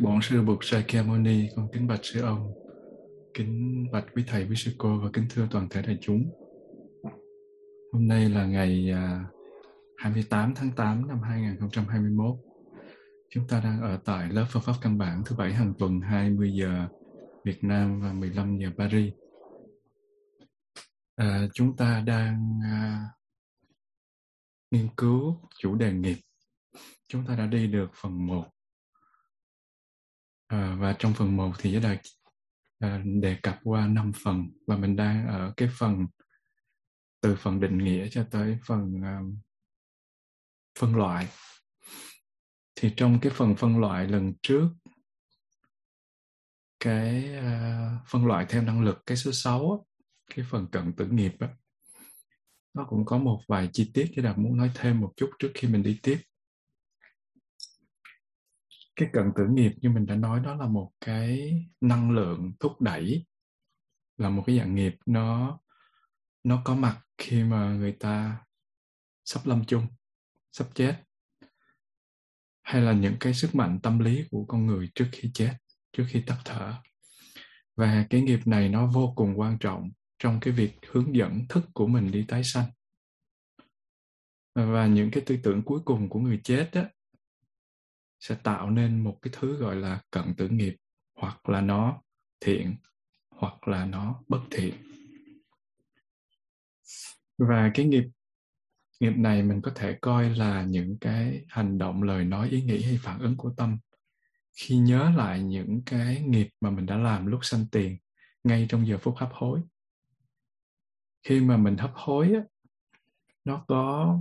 mô Đức Bổn Sư Bụt Sakyamuni, con kính bạch sư ông, kính bạch quý thầy, quý sư cô và kính thưa toàn thể đại chúng. Hôm nay là ngày à, 28 tháng 8 năm 2021. Chúng ta đang ở tại lớp Phật Pháp Căn bản thứ bảy hàng tuần 20 giờ Việt Nam và 15 giờ Paris. À, chúng ta đang à, nghiên cứu chủ đề nghiệp. Chúng ta đã đi được phần 1 À, và trong phần 1 thì giới đạt à, ờ, đề cập qua 5 phần và mình đang ở cái phần từ phần định nghĩa cho tới phần uh, phân loại. Thì trong cái phần phân loại lần trước cái uh, phân loại theo năng lực cái số 6 cái phần cận tử nghiệp á, nó cũng có một vài chi tiết giới đạt muốn nói thêm một chút trước khi mình đi tiếp cái cận tử nghiệp như mình đã nói đó là một cái năng lượng thúc đẩy là một cái dạng nghiệp nó nó có mặt khi mà người ta sắp lâm chung sắp chết. Hay là những cái sức mạnh tâm lý của con người trước khi chết trước khi tắt thở. Và cái nghiệp này nó vô cùng quan trọng trong cái việc hướng dẫn thức của mình đi tái sanh. Và những cái tư tưởng cuối cùng của người chết á, sẽ tạo nên một cái thứ gọi là cận tử nghiệp hoặc là nó thiện hoặc là nó bất thiện. Và cái nghiệp nghiệp này mình có thể coi là những cái hành động lời nói ý nghĩ hay phản ứng của tâm. Khi nhớ lại những cái nghiệp mà mình đã làm lúc sanh tiền ngay trong giờ phút hấp hối. Khi mà mình hấp hối á, nó có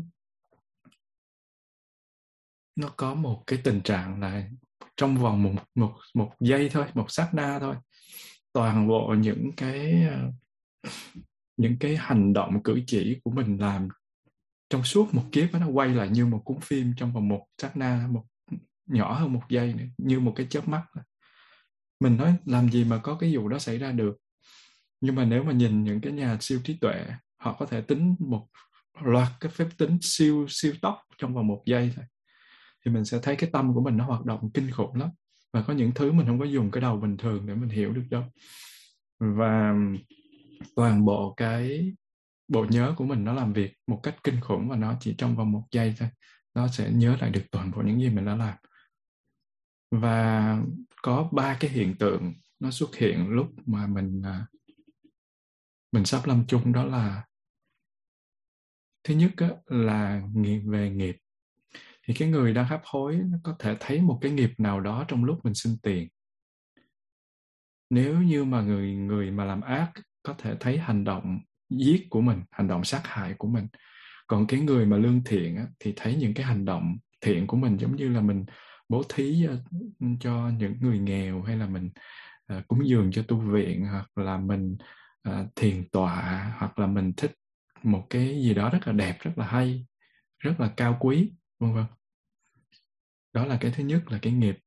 nó có một cái tình trạng là trong vòng một một một giây thôi một sát na thôi toàn bộ những cái ờ, những cái hành động cử chỉ của mình làm trong suốt một kiếp nó quay lại như một cuốn phim trong vòng một sát na một nhỏ hơn một giây nữa, như một cái chớp mắt mình nói làm gì mà có cái vụ đó xảy ra được? Nhưng mà nếu mà nhìn những cái nhà siêu trí tuệ họ có thể tính một loạt cái phép tính siêu siêu tốc trong vòng một giây thôi thì mình sẽ thấy cái tâm của mình nó hoạt động kinh khủng lắm. Và có những thứ mình không có dùng cái đầu bình thường để mình hiểu được đâu. Và toàn bộ cái bộ nhớ của mình nó làm việc một cách kinh khủng và nó chỉ trong vòng một giây thôi. Nó sẽ nhớ lại được toàn bộ những gì mình đã làm. Và có ba cái hiện tượng nó xuất hiện lúc mà mình à, mình sắp lâm chung đó là thứ nhất á, là về nghiệp thì cái người đang hấp hối nó có thể thấy một cái nghiệp nào đó trong lúc mình xin tiền. Nếu như mà người người mà làm ác có thể thấy hành động giết của mình hành động sát hại của mình. Còn cái người mà lương thiện á, thì thấy những cái hành động thiện của mình giống như là mình bố thí cho, cho những người nghèo hay là mình uh, cúng dường cho tu viện hoặc là mình uh, thiền tọa hoặc là mình thích một cái gì đó rất là đẹp rất là hay rất là cao quý vân vân đó là cái thứ nhất là cái nghiệp.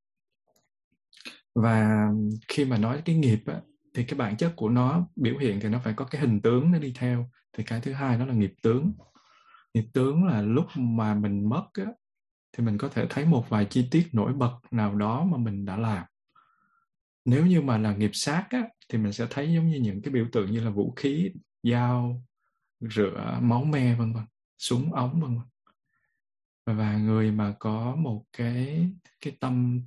Và khi mà nói cái nghiệp á, thì cái bản chất của nó biểu hiện thì nó phải có cái hình tướng nó đi theo. Thì cái thứ hai đó là nghiệp tướng. Nghiệp tướng là lúc mà mình mất á, thì mình có thể thấy một vài chi tiết nổi bật nào đó mà mình đã làm. Nếu như mà là nghiệp sát á, thì mình sẽ thấy giống như những cái biểu tượng như là vũ khí dao rửa máu me vân vân súng ống vân vân và người mà có một cái cái tâm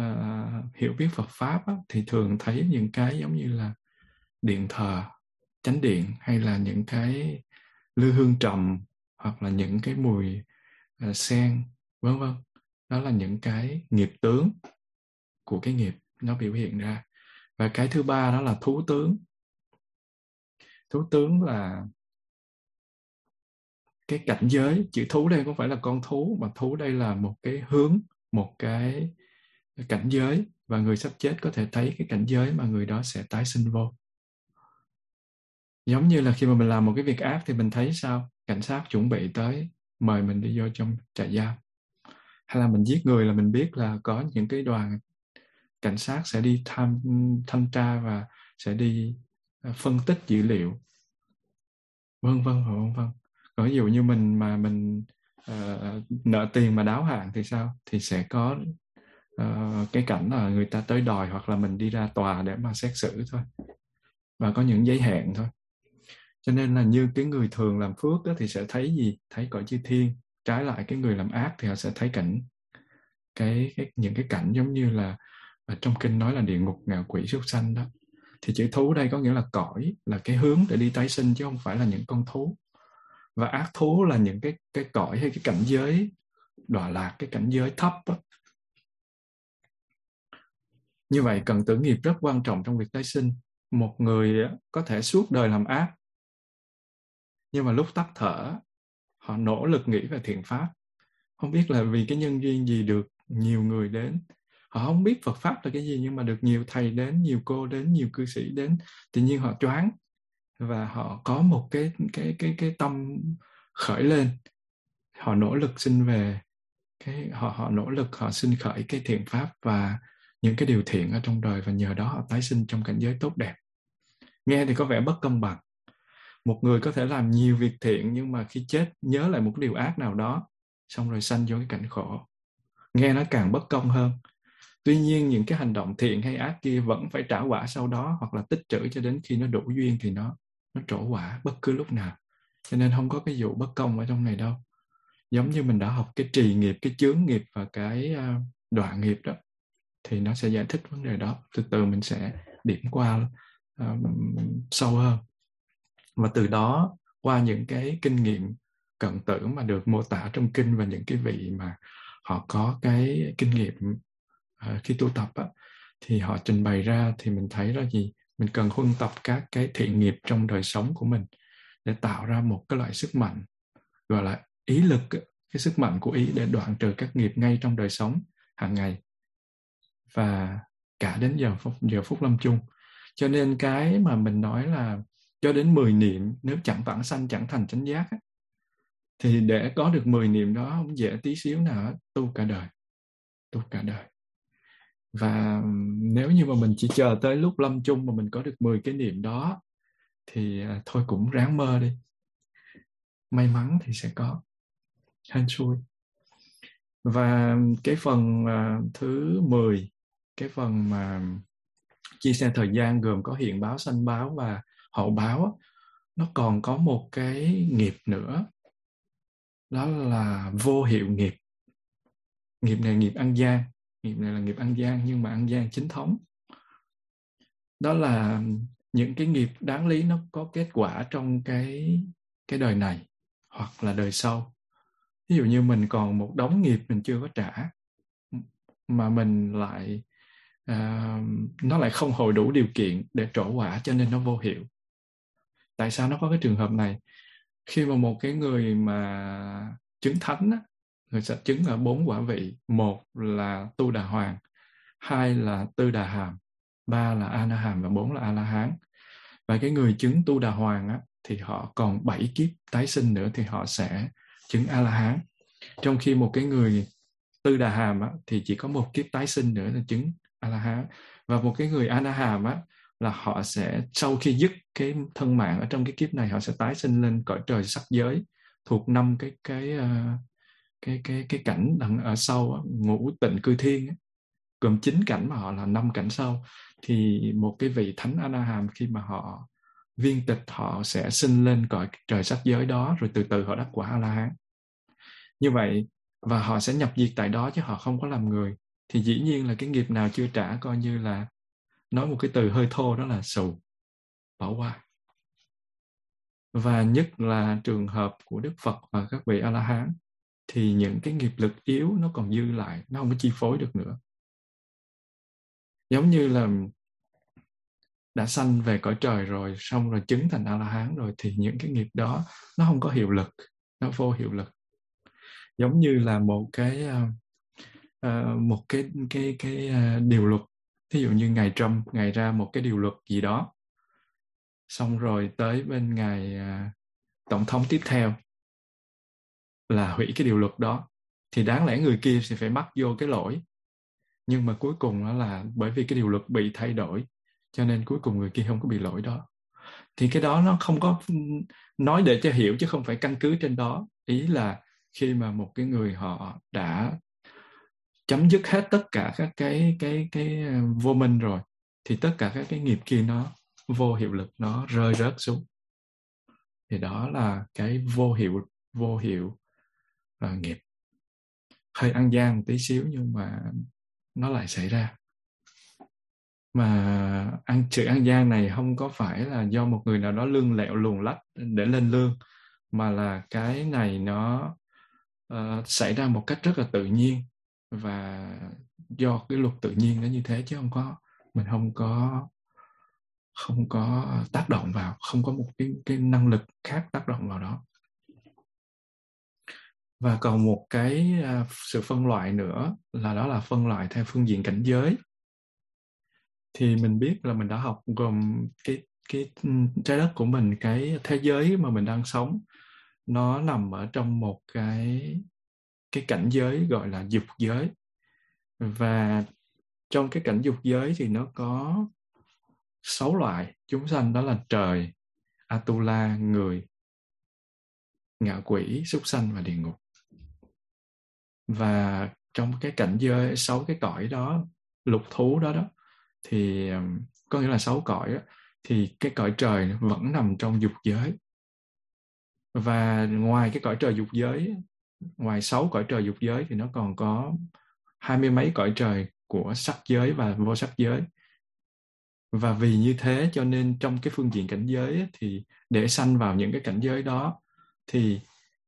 uh, hiểu biết Phật pháp á, thì thường thấy những cái giống như là điện thờ chánh điện hay là những cái lư hương trầm hoặc là những cái mùi uh, sen vân vân. Đó là những cái nghiệp tướng của cái nghiệp nó biểu hiện ra. Và cái thứ ba đó là thú tướng. Thú tướng là cái cảnh giới, chữ thú đây không phải là con thú, mà thú đây là một cái hướng, một cái cảnh giới, và người sắp chết có thể thấy cái cảnh giới mà người đó sẽ tái sinh vô. Giống như là khi mà mình làm một cái việc ác thì mình thấy sao? Cảnh sát chuẩn bị tới mời mình đi vô trong trại giam. Hay là mình giết người là mình biết là có những cái đoàn cảnh sát sẽ đi tham, thanh tra và sẽ đi à, phân tích dữ liệu. Vân vân vân vân còn ví dụ như mình mà mình uh, nợ tiền mà đáo hạn thì sao? Thì sẽ có uh, cái cảnh là người ta tới đòi hoặc là mình đi ra tòa để mà xét xử thôi và có những giấy hẹn thôi. Cho nên là như cái người thường làm phước đó thì sẽ thấy gì? Thấy cõi chư thiên trái lại cái người làm ác thì họ sẽ thấy cảnh cái, cái những cái cảnh giống như là ở trong kinh nói là địa ngục ngạ quỷ súc sanh đó. Thì chữ thú đây có nghĩa là cõi là cái hướng để đi tái sinh chứ không phải là những con thú và ác thú là những cái cái cõi hay cái cảnh giới đọa lạc, cái cảnh giới thấp đó. như vậy cần tử nghiệp rất quan trọng trong việc tái sinh. Một người có thể suốt đời làm ác, nhưng mà lúc tắt thở, họ nỗ lực nghĩ về thiện pháp. Không biết là vì cái nhân duyên gì được nhiều người đến. Họ không biết Phật pháp là cái gì, nhưng mà được nhiều thầy đến, nhiều cô đến, nhiều cư sĩ đến. Tự nhiên họ choáng và họ có một cái cái cái cái tâm khởi lên. Họ nỗ lực xin về, cái, họ họ nỗ lực, họ xin khởi cái thiện pháp và những cái điều thiện ở trong đời và nhờ đó họ tái sinh trong cảnh giới tốt đẹp. Nghe thì có vẻ bất công bằng. Một người có thể làm nhiều việc thiện nhưng mà khi chết nhớ lại một điều ác nào đó, xong rồi sanh vô cái cảnh khổ. Nghe nó càng bất công hơn. Tuy nhiên những cái hành động thiện hay ác kia vẫn phải trả quả sau đó hoặc là tích trữ cho đến khi nó đủ duyên thì nó nó trổ quả bất cứ lúc nào. Cho nên không có cái vụ bất công ở trong này đâu. Giống như mình đã học cái trì nghiệp cái chướng nghiệp và cái à, đoạn nghiệp đó thì nó sẽ giải thích vấn đề đó. Từ từ mình sẽ điểm qua uh, sâu hơn. Và từ đó qua những cái kinh nghiệm cận tử mà được mô tả trong kinh và những cái vị mà họ có cái kinh nghiệm uh, khi tu tập á, thì họ trình bày ra thì mình thấy là gì? Mình cần huân tập các cái thiện nghiệp trong đời sống của mình để tạo ra một cái loại sức mạnh, gọi là ý lực cái sức mạnh của ý để đoạn trừ các nghiệp ngay trong đời sống hàng ngày và cả đến giờ phút giờ phút lâm chung. Cho nên cái mà mình nói là cho đến 10 niệm, nếu chẳng vãng sanh, chẳng thành chánh giác thì để có được 10 niệm đó không dễ tí xíu nào tu cả đời, tu cả đời và nếu như mà mình chỉ chờ tới lúc lâm chung mà mình có được 10 cái niệm đó thì à, thôi cũng ráng mơ đi. May mắn thì sẽ có. Hên xui. Và cái phần uh, thứ 10 cái phần mà chia sẻ thời gian gồm có hiện báo sanh báo và hậu báo nó còn có một cái nghiệp nữa. Đó là vô hiệu nghiệp. Nghiệp này nghiệp ăn gian nghiệp này là nghiệp ăn gian nhưng mà ăn gian chính thống. Đó là những cái nghiệp đáng lý nó có kết quả trong cái cái đời này hoặc là đời sau. Ví dụ như mình còn một đống nghiệp mình chưa có trả mà mình lại uh, nó lại không hồi đủ điều kiện để trổ quả cho nên nó vô hiệu. Tại sao nó có cái trường hợp này? Khi mà một cái người mà chứng thánh á, người sẽ chứng ở bốn quả vị. Một là tu đà hoàng hai là tư đà hàm ba là a na hàm và bốn là a la hán. Và cái người chứng tu đà hoàng á, thì họ còn bảy kiếp tái sinh nữa thì họ sẽ chứng a la hán. Trong khi một cái người tư đà hàm á, thì chỉ có một kiếp tái sinh nữa là chứng a la hán. Và một cái người a na hàm á, là họ sẽ sau khi dứt cái thân mạng ở trong cái kiếp này họ sẽ tái sinh lên cõi trời sắc giới thuộc năm cái cái uh, cái cái cái cảnh đằng ở sau ngũ tịnh cư thiên gồm chín cảnh mà họ là năm cảnh sau, thì một cái vị thánh a na hàm khi mà họ viên tịch, họ sẽ sinh lên cõi trời sắc giới đó, rồi từ từ họ đắc quả a la hán như vậy, và họ sẽ nhập diệt tại đó chứ họ không có làm người. Thì dĩ nhiên là cái nghiệp nào chưa trả coi như là nói một cái từ hơi thô đó là sầu, bỏ qua. Và nhất là trường hợp của đức phật và các vị a la hán thì những cái nghiệp lực yếu nó còn dư lại nó không có chi phối được nữa. Giống như là đã sanh về cõi trời rồi xong rồi chứng thành a la hán rồi thì những cái nghiệp đó nó không có hiệu lực nó vô hiệu lực. Giống như là một cái uh, một cái cái cái uh, điều luật. Thí dụ như ngày Trump ngày ra một cái điều luật gì đó xong rồi tới bên ngày uh, tổng thống tiếp theo là hủy cái điều luật đó, thì đáng lẽ người kia sẽ phải mắc vô cái lỗi. Nhưng mà cuối cùng đó là bởi vì cái điều luật bị thay đổi, cho nên cuối cùng người kia không có bị lỗi đó. Thì cái đó nó không có ừ, nói để cho hiểu chứ không phải căn cứ trên đó. Ý là khi mà một cái người họ đã chấm dứt hết tất cả các cái cái cái ờ, vô minh rồi, thì tất cả các cái nghiệp kia nó vô hiệu lực, nó rơi rớt xuống. Thì đó là cái vô hiệu vô hiệu uh, nghiệp. Hơi ăn gian một tí xíu nhưng mà nó lại xảy ra. Mà ăn sự ăn gian này không có phải là do một người nào đó lương lẹo luồn lách để lên lương mà là cái này nó uh, xảy ra một cách rất là tự nhiên. Và do cái luật tự nhiên nó như thế chứ không có mình không có không có tác động vào không có một cái cái năng lực khác tác động vào đó và còn một cái uh, sự phân loại nữa là đó là phân loại theo phương diện cảnh giới. Thì mình biết là mình đã học gồm cái cái trái đất của mình cái thế giới mà mình đang sống nó nằm ở trong một cái cái cảnh giới gọi là dục giới. Và trong cái cảnh dục giới thì nó có sáu loại. Chúng sanh đó là trời atula người ngạ quỷ súc sanh và địa ngục và trong cái cảnh giới sáu cái cõi đó lục thú đó đó thì có nghĩa là sáu cõi đó, thì cái cõi trời vẫn nằm trong dục giới. Và ngoài cái cõi trời dục giới ngoài sáu cõi trời dục giới thì nó còn có hai mươi mấy cõi trời của sắc giới và vô sắc giới. Và vì như thế cho nên trong cái phương diện cảnh giới thì để sanh vào những cái cảnh giới đó thì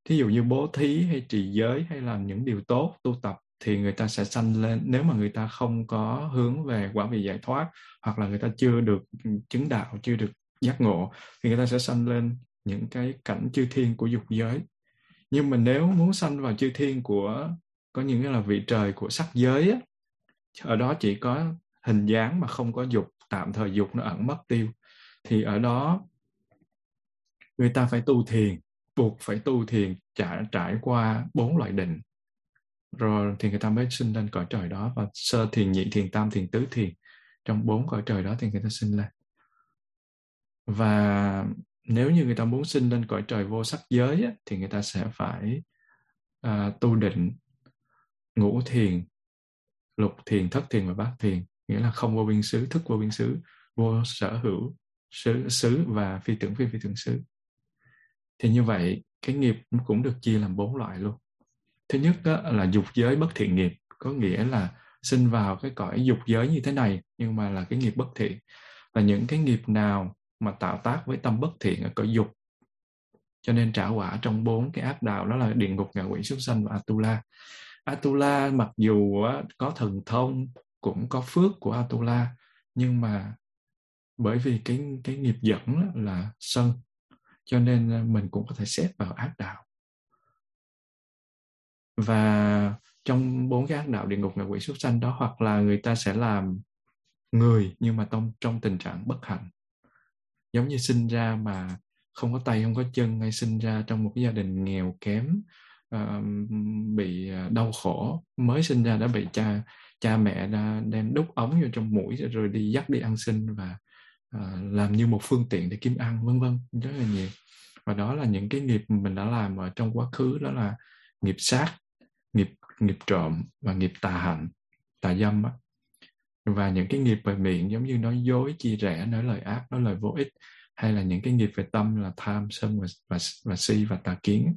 thí dụ như bố thí hay trì giới hay làm những điều tốt tu tập thì người ta sẽ sanh lên. Nếu mà người ta không có hướng về quả vị giải thoát hoặc là người ta chưa được chứng đạo chưa được giác ngộ thì người ta sẽ sanh lên những cái cảnh chư thiên của dục giới. Nhưng mà nếu muốn sanh vào chư thiên của có những cái là vị trời của sắc giới á, ở đó chỉ có hình dáng mà không có dục tạm thời dục nó ẩn mất tiêu thì ở đó người ta phải tu thiền buộc phải tu thiền trải, trải qua bốn loại định. Rồi thì người ta mới sinh lên cõi trời đó và sơ thiền nhị thiền tam thiền tứ thiền. Trong bốn cõi trời đó thì người ta sinh lên. Và nếu như người ta muốn sinh lên cõi trời vô sắc giới á, thì người ta sẽ phải uh, tu định ngũ thiền lục thiền thất thiền và bát thiền. Nghĩa là không vô biên xứ thức vô biên xứ vô sở hữu xứ xứ và phi tưởng phi phi tưởng xứ thì như vậy, cái nghiệp cũng được chia làm bốn loại luôn. Thứ nhất đó là dục giới bất thiện nghiệp, có nghĩa là sinh vào cái cõi dục giới như thế này, nhưng mà là cái nghiệp bất thiện. Là những cái nghiệp nào mà tạo tác với tâm bất thiện ở cõi dục, cho nên trả quả trong bốn cái ác đạo đó là địa ngục, ngạ quỷ, súc sanh và atula. Atula mặc dù có thần thông, cũng có phước của atula, nhưng mà bởi vì cái cái nghiệp dẫn là sân cho nên ờ, mình cũng có thể xếp vào ác đạo. Và trong bốn cái ác đạo địa ngục ngạ quỷ súc sanh đó hoặc là người ta sẽ làm người nhưng mà trong trong tình trạng bất hạnh. Giống như sinh ra mà không có tay không có chân hay sinh ra trong một cái gia đình nghèo kém uh, bị ờ, đau khổ mới sinh ra đã bị cha cha mẹ đã đem đúc ống vô trong mũi rồi đi dắt đi ăn xin và Ờ, làm như một phương tiện để kiếm ăn vân vân rất là nhiều. Và đó là những cái nghiệp mình đã làm ở trong quá khứ đó là nghiệp sát nghiệp nghiệp trộm và nghiệp tà hạnh tà dâm á. Và những cái nghiệp về miệng giống như nói dối chia rẽ nói lời ác nói lời vô ích hay là những cái nghiệp về tâm là tham sân và, và, và si và tà kiến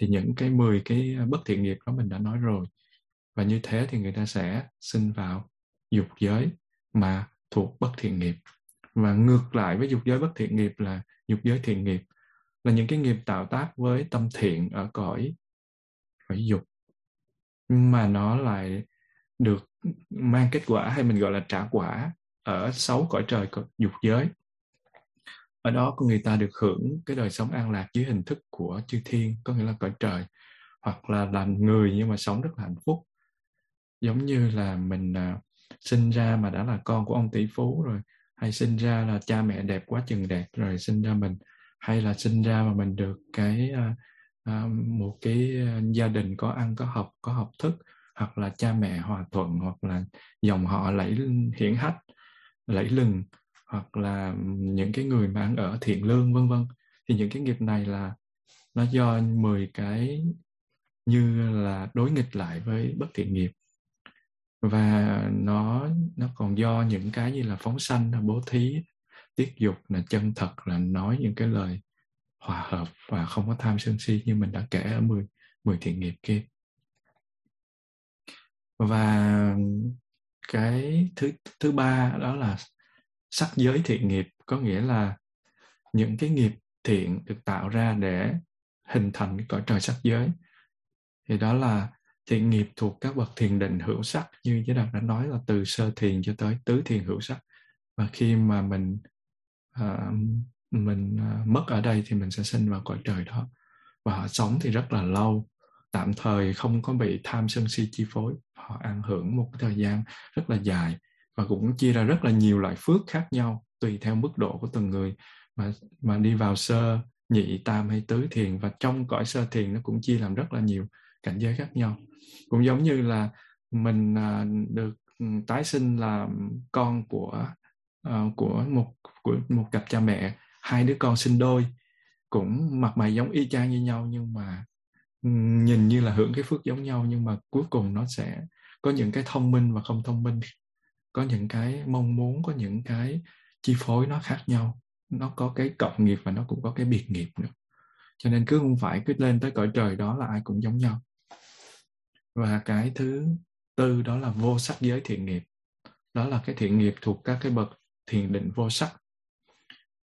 thì những cái 10 cái à, bất thiện nghiệp đó mình đã nói rồi. Và như thế thì người ta sẽ sinh vào dục giới mà thuộc bất thiện nghiệp và ngược lại với dục giới bất thiện nghiệp là dục giới thiện nghiệp là những cái nghiệp tạo tác với tâm thiện ở cõi cõi dục. Mà nó lại được mang kết quả hay mình gọi là trả quả ở sáu cõi trời dục giới. Ở đó con người ta được hưởng cái đời sống an lạc dưới hình thức của chư thiên có nghĩa là cõi trời hoặc là làm người nhưng mà sống rất là hạnh phúc. Giống như là mình uh, sinh ra mà đã là con của ông tỷ phú rồi hay sinh ra là cha mẹ đẹp quá chừng đẹp rồi sinh ra mình hay là sinh ra mà mình được cái à, à một cái à, gia đình có ăn có học có học thức hoặc là cha mẹ hòa thuận hoặc là dòng họ lẫy hiển hách lẫy lừng hoặc là những cái người mà ăn ở thiện lương vân vân. Thì những cái nghiệp này là nó do 10 cái như là đối nghịch lại với bất thiện nghiệp và nó nó còn do những cái như là phóng sanh là bố thí tiết dục là chân thật là nói những cái lời hòa hợp và không có tham sân si như mình đã kể ở 10, 10 thiện nghiệp kia. Và cái thứ thứ ba đó là sắc giới thiện nghiệp có nghĩa là những cái nghiệp thiện được tạo ra để hình thành cái cõi trời sắc giới. Thì đó là thiện nghiệp thuộc các bậc thiền định hữu sắc như giới đạt đã nói là từ sơ thiền cho tới tứ thiền hữu sắc. Và khi mà mình à, mình à, mất ở đây thì mình sẽ sinh vào cõi trời đó. Và họ sống thì rất là lâu tạm thời không có bị tham sân si chi phối. Họ ăn hưởng một thời gian rất là dài và cũng chia ra rất là nhiều loại phước khác nhau tùy theo mức độ của từng người. Mà mà đi vào sơ nhị tam hay tứ thiền và trong cõi sơ thiền nó cũng chia làm rất là nhiều cảnh giới khác nhau. Cũng giống như là mình à, được ừ, tái sinh là con của ờ, của một của một cặp cha mẹ, hai đứa con sinh đôi, cũng mặt mày giống y chang như nhau, nhưng mà ừ, nhìn như là hưởng cái phước giống nhau, nhưng mà cuối cùng nó sẽ có những cái thông minh và không thông minh, có những cái mong muốn, có những cái chi phối nó khác nhau. Nó có cái cộng nghiệp và nó cũng có cái biệt nghiệp nữa. Cho nên cứ không phải cứ lên tới cõi trời đó là ai cũng giống nhau và cái thứ tư đó là vô sắc giới thiện nghiệp. Đó là cái thiện nghiệp thuộc các cái bậc thiền định vô sắc.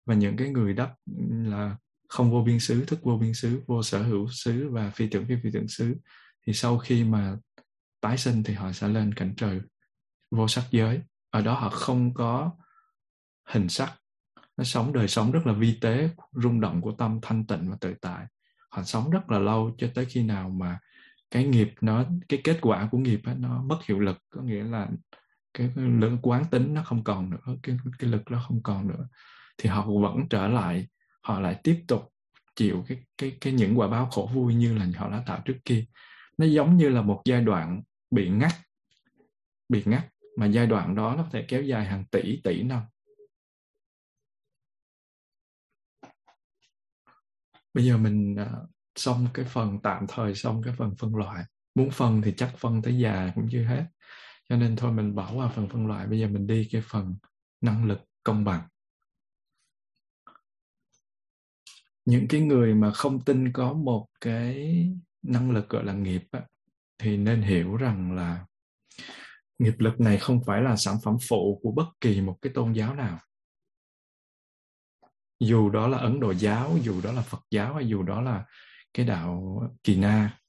Và những cái người đắp là không vô biên xứ, thức vô biên xứ, vô sở hữu xứ và phi tưởng phi phi tưởng xứ, thì sau khi mà tái sinh thì họ sẽ lên cảnh trời vô sắc giới. Ở đó họ không có hình sắc. Nó sống, đời sống rất là vi tế, rung động của tâm, thanh tịnh và tự tại. Họ sống rất là lâu cho tới khi nào mà cái nghiệp nó cái kết quả của nghiệp ấy, nó mất hiệu lực có nghĩa là cái lượng quán tính nó không còn nữa cái cái lực nó không còn nữa. Thì họ vẫn trở lại họ lại tiếp tục chịu cái cái cái những quả báo khổ vui như là họ đã tạo trước kia. Nó giống như là một giai đoạn bị ngắt bị ngắt mà giai đoạn đó nó có thể kéo dài hàng tỷ tỷ năm. Bây giờ mình à, xong cái phần tạm thời xong cái phần phân loại. Muốn phân thì chắc phân tới già cũng chưa hết. Cho nên thôi mình bỏ qua phần phân loại bây giờ mình đi cái phần năng lực công bằng. Những cái người mà không tin có một cái năng lực gọi là nghiệp á, thì nên hiểu rằng là nghiệp lực này không phải là sản phẩm phụ của bất kỳ một cái tôn giáo nào. Dù đó là ấn độ giáo dù đó là phật giáo hay dù đó là cái đạo kỳ na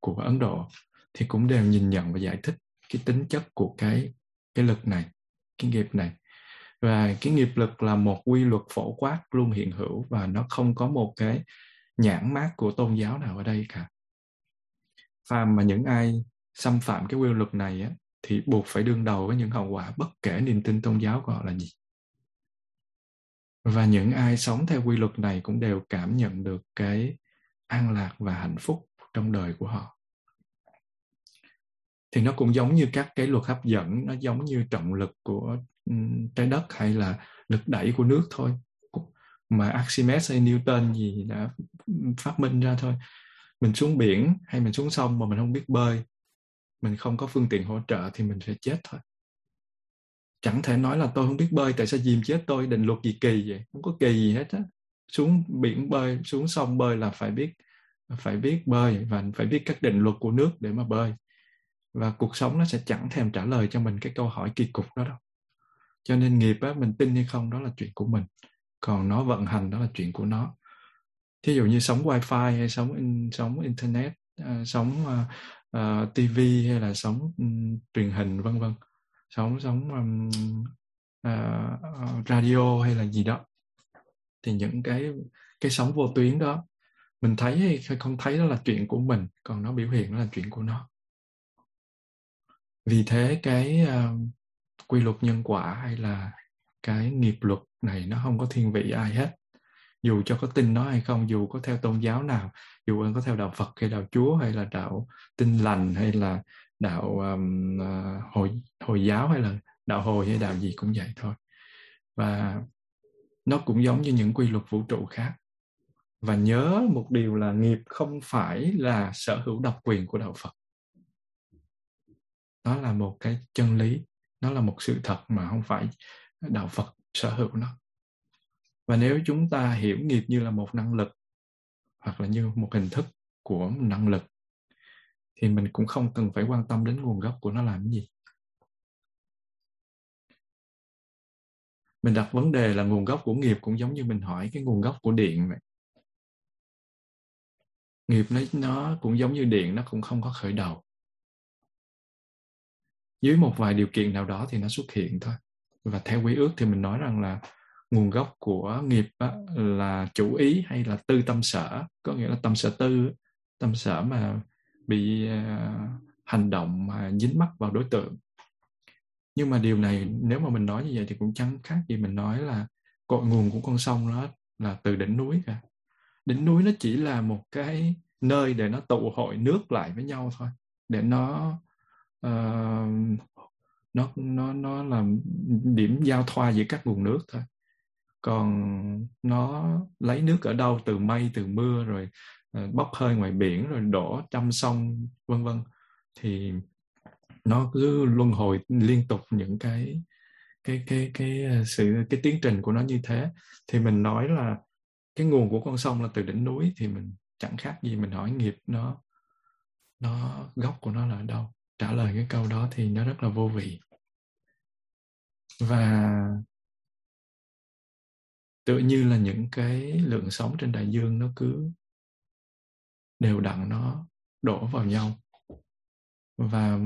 của ấn độ thì cũng đều nhìn nhận và giải thích cái tính chất của cái cái lực này cái nghiệp này. Và cái nghiệp lực là một quy luật phổ quát luôn hiện hữu và nó không có một cái nhãn mát của tôn giáo nào ở đây cả. Phàm mà những ai xâm phạm cái quy luật này á, thì buộc phải đương đầu với những hậu quả bất kể niềm tin tôn giáo của họ là gì. Và những ai sống theo quy luật này cũng đều cảm nhận được cái an lạc và hạnh phúc trong đời của họ. Thì nó cũng giống như các cái luật hấp dẫn, nó giống như trọng lực của ừ, trái đất hay là lực đẩy của nước thôi. Mà Archimedes hay Newton gì đã phát minh ra thôi. Mình xuống biển hay mình xuống sông mà mình không biết bơi, mình không có phương tiện hỗ trợ thì mình sẽ chết thôi. Chẳng thể nói là tôi không biết bơi, tại sao dìm chết? Tôi định luật gì kỳ vậy? Không có kỳ gì hết á xuống biển bơi xuống sông bơi là phải biết phải biết bơi và phải biết các định luật của nước để mà bơi. Và cuộc sống nó sẽ chẳng thèm trả lời cho mình cái câu hỏi kỳ cục đó đâu. Cho nên nghiệp á mình tin hay không đó là chuyện của mình. Còn nó vận hành đó là chuyện của nó. Thí dụ như sống wifi hay sống in, sống internet à, uh, sống uh, à, uh, à, tv hay là sống um, ừ, truyền hình vân vân. Sống sống um, uh, radio hay là gì đó thì những cái cái sóng vô tuyến đó mình thấy hay không thấy đó là chuyện của mình còn nó biểu hiện đó là chuyện của nó. Vì thế cái uh, quy luật nhân quả hay là cái nghiệp luật này nó không có thiên vị ai hết. Dù cho có tin nó hay không dù có theo tôn giáo nào dù anh có theo đạo Phật hay đạo Chúa hay là đạo Tin lành hay là đạo um, uh, hồi hồi giáo hay là đạo hồi hay đạo gì cũng vậy thôi. Và nó cũng giống như những quy luật vũ trụ khác. Và nhớ một điều là nghiệp không phải là sở hữu độc quyền của đạo Phật. Nó là một cái chân lý, nó là một sự thật mà không phải đạo phật sở hữu nó. Và nếu chúng ta hiểu nghiệp như là một năng lực, hoặc là như một hình thức của năng lực, thì mình cũng không cần phải quan tâm đến nguồn gốc của nó làm gì. Mình đặt vấn đề là nguồn gốc của nghiệp cũng giống như mình hỏi cái nguồn gốc của điện vậy. Nghiệp nó nó cũng giống như điện nó cũng không có khởi đầu. Dưới một vài điều kiện nào đó thì nó xuất hiện thôi. Và theo quy ước thì mình nói rằng là nguồn gốc của nghiệp á, là chủ ý hay là tư tâm sở. Có nghĩa là tâm sở tư tâm sở mà bị uh, hành động mà dính mắc vào đối tượng nhưng mà điều này nếu mà mình nói như vậy thì cũng chẳng khác gì mình nói là cội nguồn của con sông đó là từ đỉnh núi cả. Đỉnh núi nó chỉ là một cái nơi để nó tụ hội nước lại với nhau thôi để nó uh, nó nó nó làm điểm giao thoa giữa các nguồn nước thôi. Còn nó lấy nước ở đâu từ mây từ mưa rồi uh, bốc hơi ngoài biển rồi đổ trong sông vân vân thì nó cứ luân hồi liên tục những cái cái cái cái ờ, sự, cái tiến trình của nó như thế. Thì mình nói là cái nguồn của con sông là từ đỉnh núi thì mình chẳng khác gì mình hỏi nghiệp nó nó gốc của nó là ở đâu. Trả lời cái câu đó thì nó rất là vô vị. Và tự như là những cái lượng sống trên đại dương nó cứ đều đặn nó đổ vào nhau. Và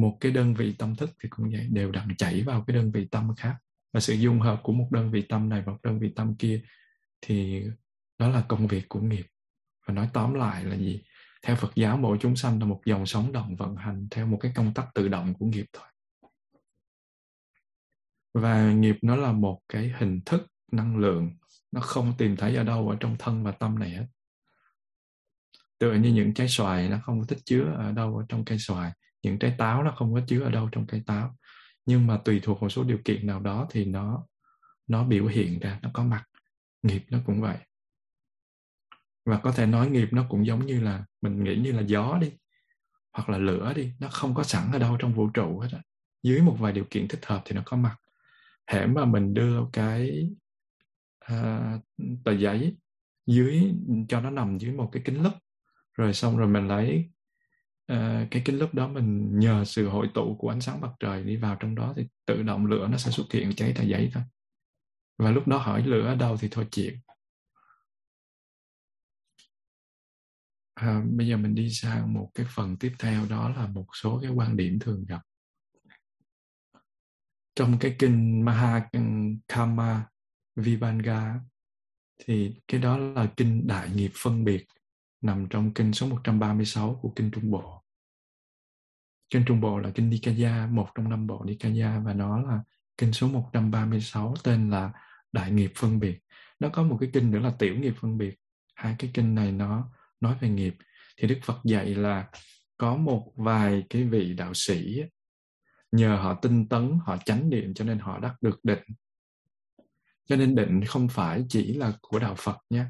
một cái đơn vị tâm thức thì cũng vậy, đều đặn chảy vào cái đơn vị tâm khác. Và sự dung hợp của một đơn vị tâm này và một đơn vị tâm kia thì đó là công việc của nghiệp. Và nói tóm lại là gì? Theo Phật giáo, mỗi chúng sanh là một dòng sống động vận hành theo một cái công tắc tự động của nghiệp thôi. Và nghiệp nó là một cái hình thức, năng lượng. Nó không tìm thấy ở đâu, ở trong thân và tâm này hết. Tựa như những trái xoài, nó không có tích chứa ở đâu, ở trong cây xoài những trái táo nó không có chứa ở đâu trong cây táo. Nhưng mà tùy thuộc một số điều kiện nào đó thì nó nó biểu hiện ra nó có mặt. Nghiệp nó cũng vậy. Và có thể nói nghiệp nó cũng giống như là mình nghĩ như là gió đi hoặc là lửa đi nó không có sẵn ở đâu trong vũ trụ hết á. Dưới một vài điều kiện thích hợp thì nó có mặt. Hễ mà mình đưa cái uh, tờ giấy dưới cho nó nằm dưới một cái kính lúp rồi xong rồi mình lấy uh, cái kính lúp đó mình nhờ sự hội tụ của ánh sáng mặt trời đi vào trong đó thì tự động lửa nó sẽ xuất hiện cháy ra giấy thôi. Và lúc đó hỏi lửa ở đâu thì thôi chịu. À, bây giờ mình đi sang một cái phần tiếp theo đó là một số cái quan điểm thường gặp. Trong cái kinh Mahakama ừ, Vibhanga thì cái đó là kinh đại nghiệp phân biệt nằm trong kinh số 136 của kinh Trung Bộ. Kinh Trung Bộ là kinh Nikaya, một trong năm bộ Nikaya và nó là kinh số 136 tên là Đại nghiệp phân biệt. Nó có một cái kinh nữa là Tiểu nghiệp phân biệt. Hai cái kinh này nó nói về nghiệp. Thì Đức Phật dạy là có một vài cái vị đạo sĩ nhờ họ tinh tấn, họ chánh niệm cho nên họ đắc được định. Cho nên định không phải chỉ là của đạo Phật nhé.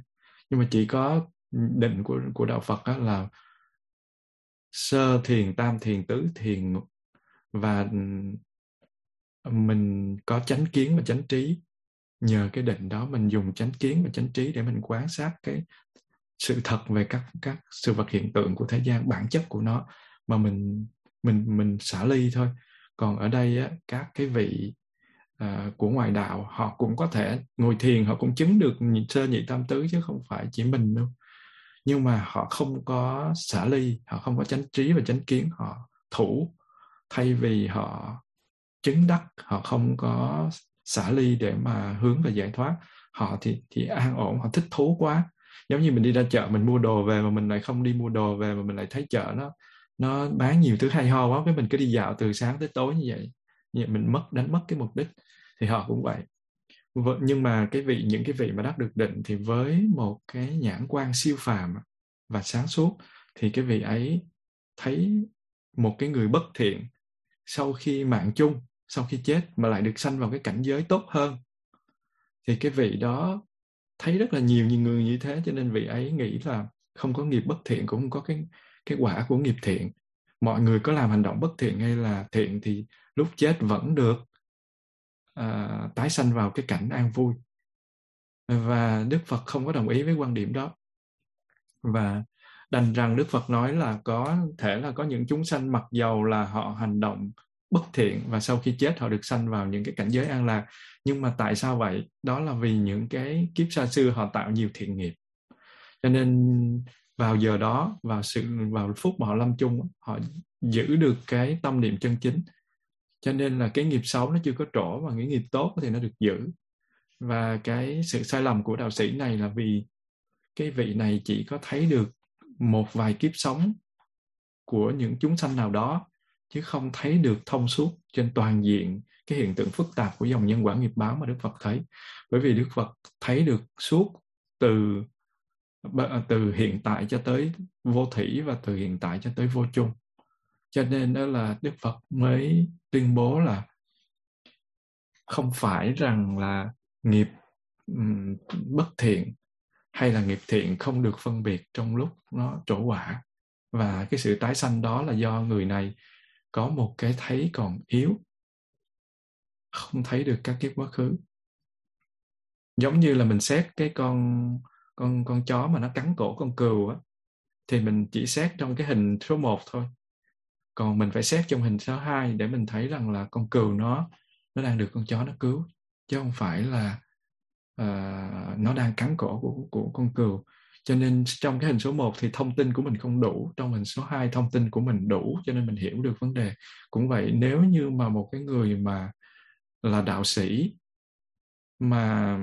Nhưng mà chỉ có định của của đạo Phật đó là sơ thiền, tam thiền, tứ thiền và mình có chánh kiến và chánh trí. Nhờ cái định đó mình dùng chánh kiến và chánh trí để mình quan sát cái sự thật về các các sự vật hiện tượng của thế gian bản chất của nó mà mình mình mình xả ly thôi. Còn ở đây á, các cái vị uh, của ngoại đạo họ cũng có thể ngồi thiền họ cũng chứng được sơ nhị tam tứ chứ không phải chỉ mình đâu nhưng mà họ không có xả ly, họ không có chánh trí và chánh kiến, họ thủ. Thay vì họ chứng đắc, họ không có xả ly để mà hướng về giải thoát, họ thì thì an ổn, họ thích thú quá. Giống như mình đi ra chợ, mình mua đồ về mà mình lại không đi mua đồ về mà mình lại thấy chợ nó nó bán nhiều thứ hay ho quá, cái mình cứ đi dạo từ sáng tới tối như vậy. Như vậy mình mất, đánh mất cái mục đích. Thì họ cũng vậy. Vâng, nhưng mà cái vị, những cái vị mà đắc được định thì với một cái nhãn quan siêu phàm và sáng suốt thì cái vị ấy thấy một cái người bất thiện sau khi mạng chung, sau khi chết mà lại được sanh vào cái cảnh giới tốt hơn. Thì cái vị đó thấy rất là nhiều nhiều người như thế, cho nên vị ấy nghĩ là không có nghiệp bất thiện, cũng không có cái cái quả của nghiệp thiện. Mọi người có làm hành động bất thiện hay là thiện thì lúc chết vẫn được uh, tái sanh vào cái cảnh an vui. Và đức phật không có đồng ý với quan điểm đó. Và đành rằng đức phật nói là có thể là có những chúng sanh mặc dầu là họ hành động bất thiện và sau khi chết họ được sanh vào những cái cảnh giới an lạc. Nhưng mà tại sao vậy? Đó là vì những cái kiếp xa xưa họ tạo nhiều thiện nghiệp. Cho nên vào giờ đó vào sự vào phút mà họ lâm chung họ giữ được cái tâm niệm chân chính cho nên là cái nghiệp xấu nó chưa có trổ và cái nghiệp tốt thì nó được giữ và cái sự sai lầm của đạo sĩ này là vì cái vị này chỉ có thấy được một vài kiếp sống của những chúng sanh nào đó, chứ không thấy được thông suốt trên toàn diện cái hiện tượng phức tạp của dòng nhân quả nghiệp báo mà Đức Phật thấy. Bởi vì Đức Phật thấy được suốt từ từ hiện tại cho tới vô thủy và từ hiện tại cho tới vô chung. Cho nên đó là Đức Phật mới tuyên bố là không phải rằng là nghiệp um, bất thiện hay là nghiệp thiện không được phân biệt trong lúc nó trổ quả. Và cái sự tái sanh đó là do người này có một cái thấy còn yếu không thấy được các kiếp quá khứ. Giống như là mình xét cái con con con chó mà nó cắn cổ con cừu á thì mình chỉ xét trong cái hình số 1 thôi còn mình phải xét trong hình số 2 để mình thấy rằng là con cừu nó nó đang được con chó nó cứu. Chứ không phải là uh, nó đang cắn cổ của, của con cừu. Cho nên trong cái hình số 1 thì thông tin của mình không đủ. Trong hình số 2 thông tin của mình đủ cho nên mình hiểu được vấn đề. Cũng vậy nếu như mà một cái người mà là đạo sĩ mà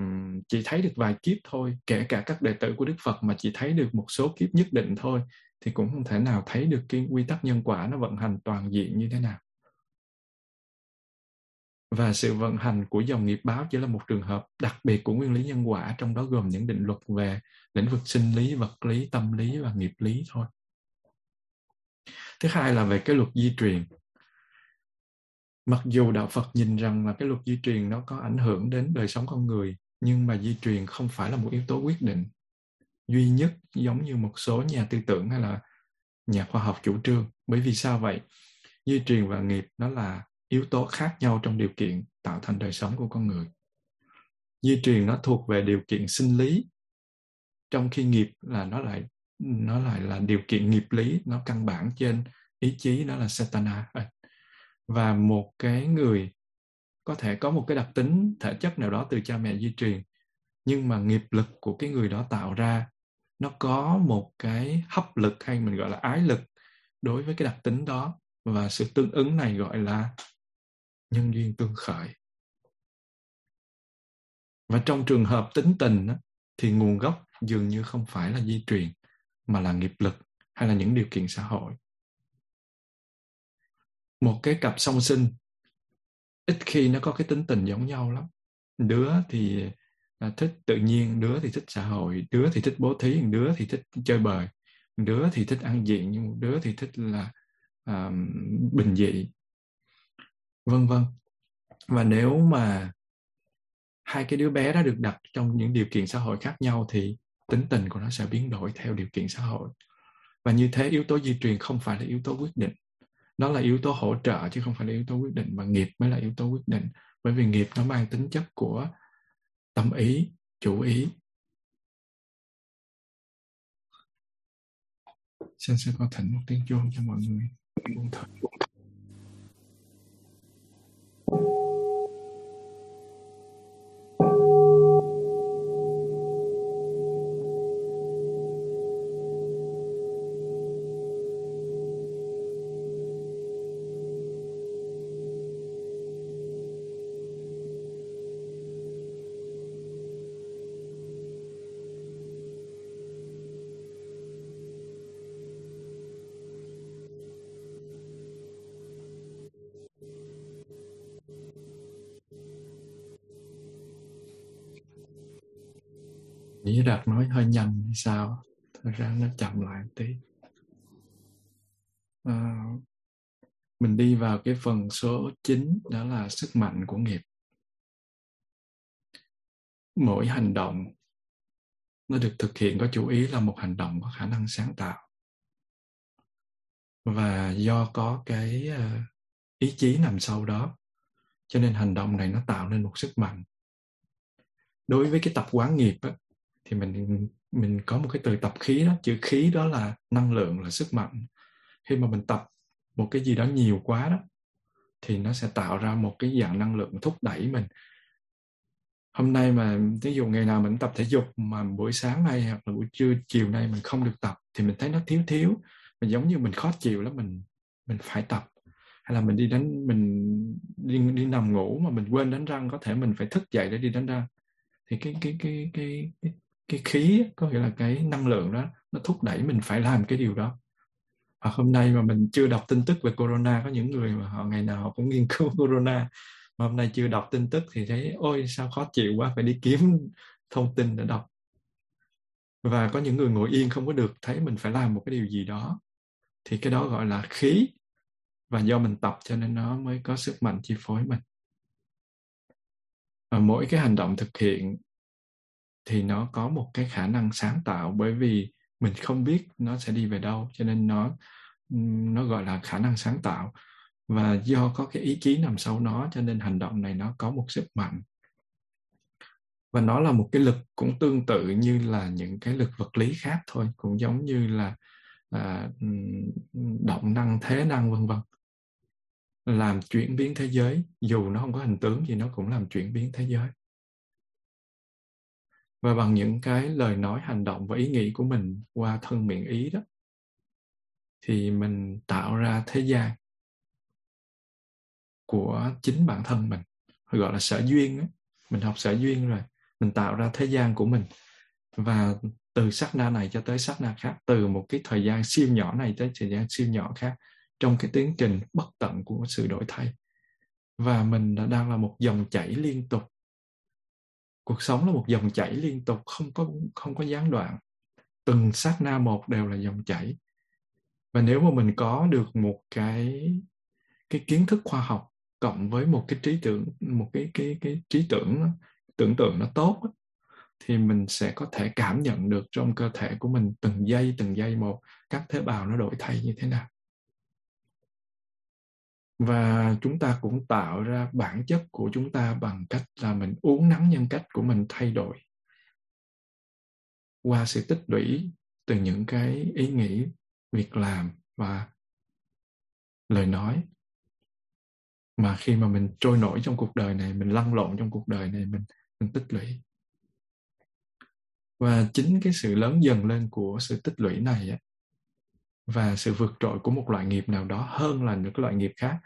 chỉ thấy được vài kiếp thôi, kể cả các đệ tử của đức phật mà chỉ thấy được một số kiếp nhất định thôi, thì cũng không thể nào thấy được cái quy tắc nhân quả nó vận hành toàn diện như thế nào. Và sự vận hành của dòng nghiệp báo chỉ là một trường hợp đặc biệt của nguyên lý nhân quả, trong đó gồm những định luật về lĩnh vực sinh lý, vật lý, tâm lý và nghiệp lý thôi. Thứ hai là về cái luật di truyền mặc dù đạo phật nhìn rằng là cái luật di truyền nó có ảnh hưởng đến đời sống con người, nhưng mà di truyền không phải là một yếu tố quyết định. Duy nhất giống như một số nhà tư tưởng hay là nhà khoa học chủ trương. Bởi vì sao vậy? Di truyền và nghiệp nó là yếu tố khác nhau trong điều kiện tạo thành đời sống của con người. Di truyền nó thuộc về điều kiện sinh lý, trong khi nghiệp là nó lại nó lại là điều kiện nghiệp lý, nó căn bản trên ý chí nó là satana và một cái người có thể có một cái đặc tính thể chất nào đó từ cha mẹ di truyền, nhưng mà nghiệp lực của cái người đó tạo ra, nó có một cái hấp lực hay mình gọi là ái lực đối với cái đặc tính đó. Và sự tương ứng này gọi là nhân duyên tương khởi. Và trong trường hợp tính tình thì nguồn gốc dường như không phải là di truyền, mà là nghiệp lực hay là những điều kiện xã hội một cái cặp song sinh ít khi nó có cái tính tình giống nhau lắm. Đứa thì à, thích tự nhiên đứa thì thích xã hội đứa thì thích bố thí đứa thì thích chơi bời đứa thì thích ăn diện nhưng một đứa thì thích là um, bình dị. Vân vân. Và nếu mà hai cái đứa bé đó được đặt trong những điều kiện xã hội khác nhau thì tính tình của nó sẽ biến đổi theo điều kiện xã hội. Và như thế yếu tố di truyền không phải là yếu tố quyết định đó là yếu tố hỗ trợ chứ không phải là yếu tố quyết định và nghiệp mới là yếu tố quyết định. Bởi vì nghiệp nó mang tính chất của tâm ý, chủ ý. Xin sẽ có thỉnh một tiếng chuông cho mọi người. Buông thở. Nghĩ đạt nói hơi nhanh hay sao? Thật ra nó chậm lại một tí. À, mình đi vào cái phần số 9 đó là sức mạnh của nghiệp. Mỗi hành động nó được thực hiện có chủ ý là một hành động có khả năng sáng tạo. Và do có cái ờ, ý chí nằm sau đó cho nên hành động này nó tạo nên một sức mạnh. Đối với cái tập quán nghiệp á, thì mình mình có một cái từ tập khí đó chữ khí đó là năng lượng là sức mạnh. Khi mà mình tập một cái gì đó nhiều quá đó thì nó sẽ tạo ra một cái dạng năng lượng thúc đẩy mình. Hôm nay mà ví dụ ngày nào mình tập thể dục mà buổi sáng nay hoặc là buổi trưa chiều nay mình không được tập thì mình thấy nó thiếu thiếu. Mình giống như mình khó chịu lắm mình mình phải tập. Hay là mình đi đánh mình đi đi nằm ngủ mà mình quên đánh răng có thể mình phải thức dậy để đi đánh răng. Thì cái cái cái cái cái, cái khí có nghĩa là cái năng lượng đó, nó thúc đẩy mình phải làm cái điều đó. Hoặc hôm nay mà mình chưa đọc tin tức về corona, có những người mà họ, ngày nào họ cũng nghiên cứu corona, mà hôm nay chưa đọc tin tức thì thấy, ôi, sao khó chịu quá, phải đi kiếm thông tin để đọc. Và có những người ngồi yên không có được, thấy mình phải làm một cái điều gì đó. Thì cái đó gọi là khí, và do mình tập cho nên nó mới có sức mạnh chi phối mình. Và mỗi cái hành động thực hiện thì nó có một cái khả năng sáng tạo bởi vì mình không biết nó sẽ đi về đâu cho nên nó nó gọi là khả năng sáng tạo. Và do có cái ý chí nằm sau nó cho nên hành động này nó có một sức mạnh. Và nó là một cái lực cũng tương tự như là những cái lực vật lý khác thôi cũng giống như là à, động năng thế năng vân vân. Làm chuyển biến thế giới dù nó không có hình tướng gì nó cũng làm chuyển biến thế giới và bằng những cái lời nói hành động và ý nghĩ của mình qua thân miệng ý đó, thì mình tạo ra thế gian của chính bản thân mình gọi là sở duyên đó. mình học sở duyên rồi, mình tạo ra thế gian của mình và từ sát na này cho tới sát na khác, từ một cái thời gian siêu nhỏ này tới thời gian siêu nhỏ khác, trong cái tiến trình bất tận của sự đổi thay và mình đã đang là một dòng chảy liên tục cuộc sống là một dòng chảy liên tục, không có không có gián đoạn. Từng sát na một đều là dòng chảy. Và nếu mà mình có được một cái cái kiến thức khoa học cộng với một cái trí tưởng, một cái cái cái trí tưởng tưởng tượng nó tốt thì mình sẽ có thể cảm nhận được trong cơ thể của mình từng giây từng giây một, các tế bào nó đổi thay như thế nào và chúng ta cũng tạo ra bản chất của chúng ta bằng cách là mình uống nắng nhân cách của mình thay đổi. Qua sự tích lũy từ những cái ý nghĩ việc làm và lời nói. Mà khi mà mình trôi nổi trong cuộc đời này mình lăn lộn trong cuộc đời này mình mình tích lũy. Và chính cái sự lớn dần lên của sự tích lũy này á, và sự vượt trội của một loại nghiệp nào đó hơn là những cái loại nghiệp khác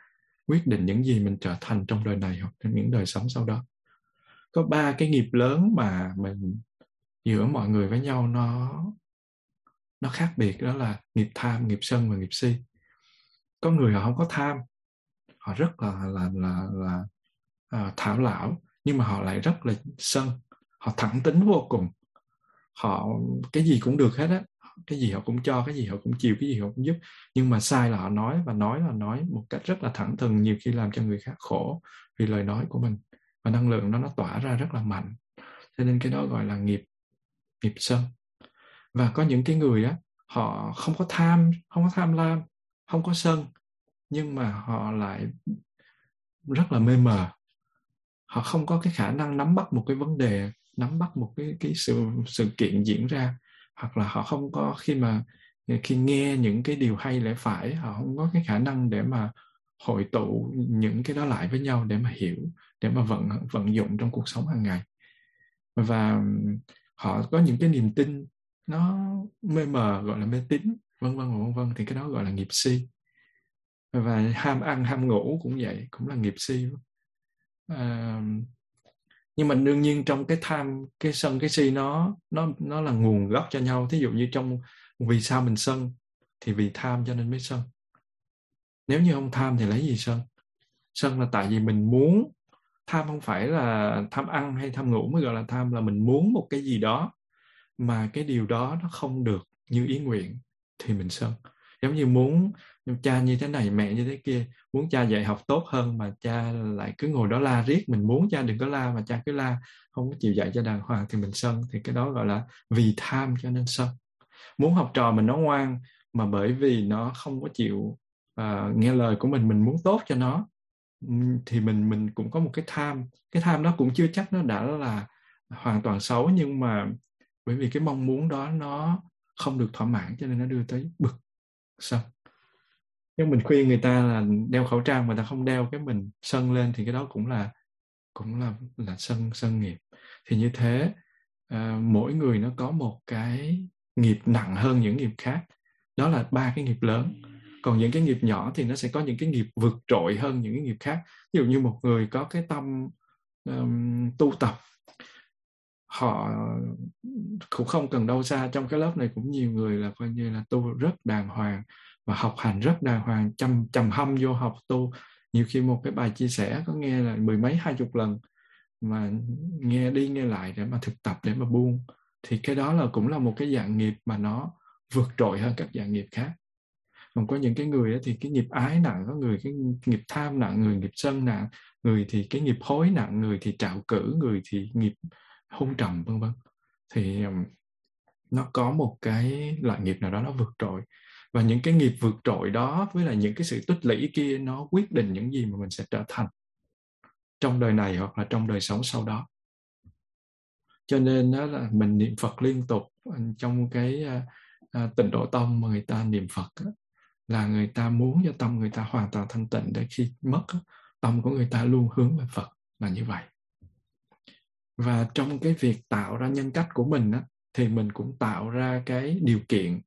quyết định những gì mình trở thành trong đời này hoặc những đời sống sau đó. Có ba cái nghiệp lớn mà mình giữa mọi người với nhau nó nó khác biệt đó là nghiệp tham nghiệp sân và nghiệp si. Có người họ không có tham họ rất là là là là uh, thảo lão nhưng mà họ lại rất là sân họ thẳng tính vô cùng. Họ cái gì cũng được hết á cái gì họ cũng cho, cái gì họ cũng chịu cái gì họ cũng giúp. Nhưng mà sai là họ nói và nói là nói một cách rất là thẳng thừng, nhiều khi làm cho người khác khổ vì lời nói của mình. Và năng lượng nó nó tỏa ra rất là mạnh. Cho nên cái đó gọi là nghiệp nghiệp sân. Và có những cái người á, họ không có tham, không có tham lam, không có sân, nhưng mà họ lại rất là mê mờ. Họ không có cái khả năng nắm bắt một cái vấn đề, nắm bắt một cái cái sự sự kiện diễn ra hoặc là họ không có khi mà ờ, khi nghe những cái điều hay lẽ phải họ không có cái khả năng để mà hội tụ những cái đó lại với nhau để mà hiểu để mà vận vận dụng trong cuộc sống hàng ngày. Và họ có những cái niềm tin nó mê mờ gọi là mê tín vân vân vân vân thì cái đó gọi là nghiệp si. Và ham ăn ham ngủ cũng vậy cũng là nghiệp si. À, nhưng mà đương nhiên trong cái tham, cái sân, cái si nó nó nó là nguồn gốc cho nhau. Thí dụ như trong vì sao mình sân, thì vì tham cho nên mới sân. Nếu như không tham thì lấy gì sân? Sân là tại vì mình muốn, tham không phải là tham ăn hay tham ngủ, mới gọi là tham là mình muốn một cái gì đó mà cái điều đó nó không được như ý nguyện thì mình sân. Giống như muốn cha như thế này mẹ như thế kia muốn cha dạy học tốt hơn mà cha lại cứ ngồi đó la riết mình muốn cha đừng có la mà cha cứ la không có chịu dạy cho đàng hoàng thì mình sân. Thì cái đó gọi là vì tham cho nên sân. Muốn học trò mình nó ngoan mà bởi vì nó không có chịu uh, nghe lời của mình mình muốn tốt cho nó thì mình mình cũng có một cái tham. Cái tham đó cũng chưa chắc nó đã là hoàn toàn xấu nhưng mà bởi vì cái mong muốn đó nó không được thỏa mãn cho nên nó đưa tới bực sân nếu mình khuyên người ta là đeo khẩu trang mà ta không đeo cái mình sân lên thì cái đó cũng là cũng là là sân sân nghiệp. Thì như thế uh, mỗi người nó có một cái nghiệp nặng hơn những nghiệp khác. Đó là ba cái nghiệp lớn. Còn những cái nghiệp nhỏ thì nó sẽ có những cái nghiệp vượt trội hơn những cái nghiệp khác. Ví dụ như một người có cái tâm um, tu tập họ cũng không cần đâu xa. Trong cái lớp này cũng nhiều người là coi như là tu rất đàng hoàng và học hành rất đàng hoàng chăm chăm hâm vô học tu. Nhiều khi một cái bài chia sẻ có nghe là mười mấy, hai chục lần mà nghe đi nghe lại để mà thực tập, để mà buông, thì cái đó là cũng là một cái dạng nghiệp mà nó vượt trội hơn các dạng nghiệp khác. Còn có những cái người thì cái nghiệp ái nặng, có người cái nghiệp tham nặng, người nghiệp sân nặng, người thì cái nghiệp hối nặng, người thì trạo cử, người thì nghiệp hung trầm, vân vân. Thì nó có một cái loại nghiệp nào đó nó vượt trội và những cái nghiệp vượt trội đó với là những cái sự tích lũy kia nó quyết định những gì mà mình sẽ trở thành trong đời này hoặc là trong đời sống sau đó. Cho nên đó là mình niệm phật liên tục ờ, trong cái uh, tịnh độ tông mà người ta niệm phật đó, là người ta muốn cho tâm người ta hoàn toàn thanh tịnh để khi mất tâm của người ta luôn hướng về phật là như vậy. Và trong cái việc tạo ra nhân cách của mình á, thì mình cũng tạo ra cái điều kiện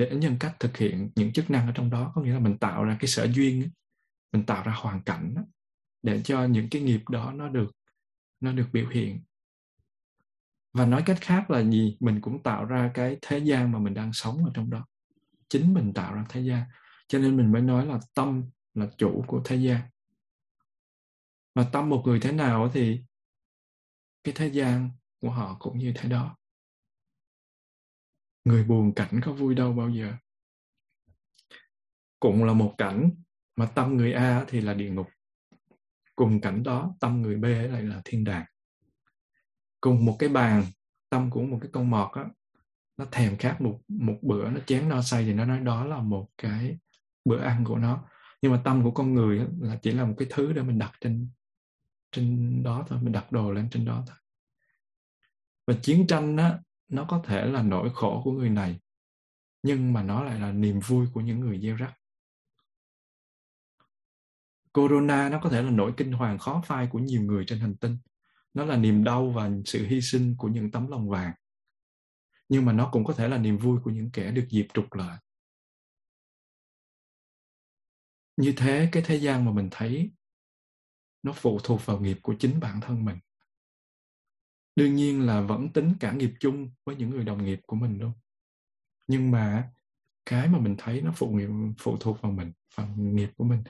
để nhân cách thực hiện những chức năng ở trong đó. Có nghĩa là mình tạo ra cái sở duyên mình tạo ra hoàn cảnh để cho những cái nghiệp đó nó được nó được biểu hiện. Và nói cách khác là gì? Mình cũng tạo ra cái thế gian mà mình đang sống ở trong đó. Chính mình tạo ra thế gian. Cho nên mình mới nói là tâm là chủ của thế gian. Và tâm một người thế nào thì cái thế gian của họ cũng như thế đó người buồn cảnh có vui đâu bao giờ. Cũng là một cảnh mà tâm người A thì là địa ngục. Cùng cảnh đó, tâm người B lại là thiên đàng. Cùng một cái bàn, tâm của một cái con mọt á, nó thèm khát một một bữa nó chén no say thì nó nói đó là một cái bữa ăn của nó. Nhưng mà tâm của con người là chỉ là một cái thứ để mình đặt trên trên đó thôi, mình đặt đồ lên trên đó thôi. Và chiến tranh á nó có thể là nỗi khổ của người này, nhưng mà nó lại là niềm vui của những người gieo rắc. Corona nó có thể là nỗi kinh hoàng khó phai của nhiều người trên hành tinh. Nó là niềm đau và sự hy sinh của những tấm lòng vàng. Nhưng mà nó cũng có thể là niềm vui của những kẻ được dịp trục lợi. Như thế, cái thế gian mà mình thấy, nó phụ thuộc vào nghiệp của chính bản thân mình đương nhiên là vẫn tính cả nghiệp chung với những người đồng nghiệp của mình luôn. Nhưng mà cái mà mình thấy nó phụ nghiệp phụ thuộc vào mình, vào nghiệp của mình.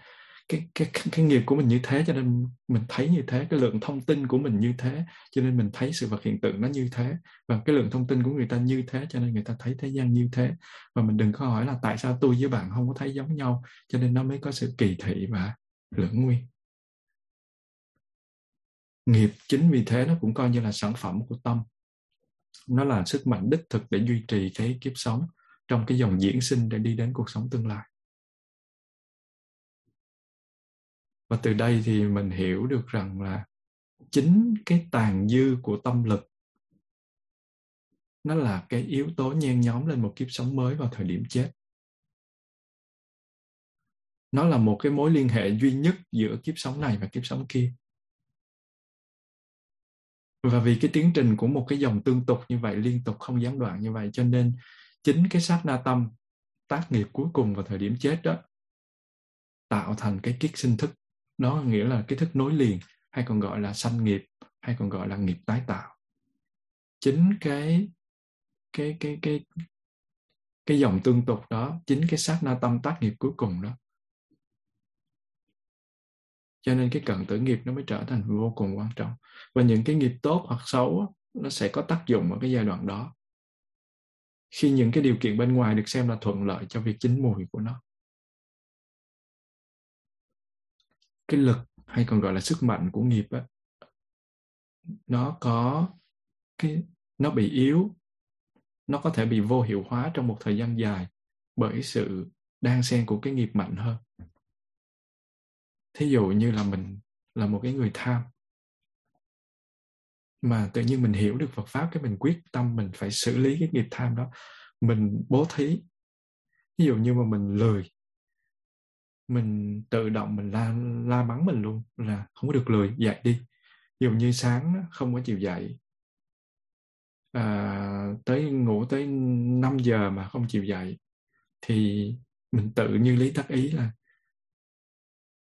Cái cái cái nghiệp của mình như thế cho nên mình thấy như thế, cái lượng thông tin của mình như thế cho nên mình thấy sự vật hiện tượng nó như thế. Và cái lượng thông tin của người ta như thế cho nên người ta thấy thế gian như thế. Và mình đừng có hỏi là tại sao tôi với bạn không có thấy giống nhau cho nên nó mới có sự kỳ thị và lưỡng nguyên nghiệp chính vì thế nó cũng coi như là sản phẩm của tâm. Nó là sức mạnh đích thực để duy trì cái kiếp sống trong cái dòng diễn sinh để đi đến cuộc sống tương lai. Và từ đây thì mình hiểu được rằng là chính cái tàn dư của tâm lực nó là cái yếu tố nhen nhóm lên một kiếp sống mới vào thời điểm chết. Nó là một cái mối liên hệ duy nhất giữa kiếp sống này và kiếp sống kia và vì cái tiến trình của một cái dòng tương tục như vậy, liên tục không gián đoạn như vậy, cho nên chính cái sát na tâm tác nghiệp cuối cùng vào thời điểm chết đó, tạo thành cái kiết sinh thức. Đó nghĩa là cái thức nối liền, hay còn gọi là sanh nghiệp, hay còn gọi là nghiệp tái tạo. Chính cái cái cái cái cái dòng tương tục đó, chính cái sát na tâm tác nghiệp cuối cùng đó cho nên cái cận tử nghiệp nó mới trở thành vô cùng quan trọng. Và những cái nghiệp tốt hoặc xấu nó sẽ có tác dụng ở cái giai đoạn đó. Khi những cái điều kiện bên ngoài được xem là thuận lợi cho việc chín mùi của nó. Cái lực, hay còn gọi là sức mạnh của nghiệp á, nó có cái, nó bị yếu, nó có thể bị vô hiệu hóa trong một thời gian dài bởi sự đan xen của cái nghiệp mạnh hơn thí dụ như là mình là một cái người tham mà tự nhiên mình hiểu được Phật pháp cái mình quyết tâm mình phải xử lý cái nghiệp tham đó mình bố thí. Ví dụ như mà mình lười mình tự động mình la la mắng mình luôn là không có được lười dậy đi. Ví dụ như sáng không có chịu dậy à, tới ngủ tới 5 giờ mà không chịu dậy thì mình tự như lý tác ý là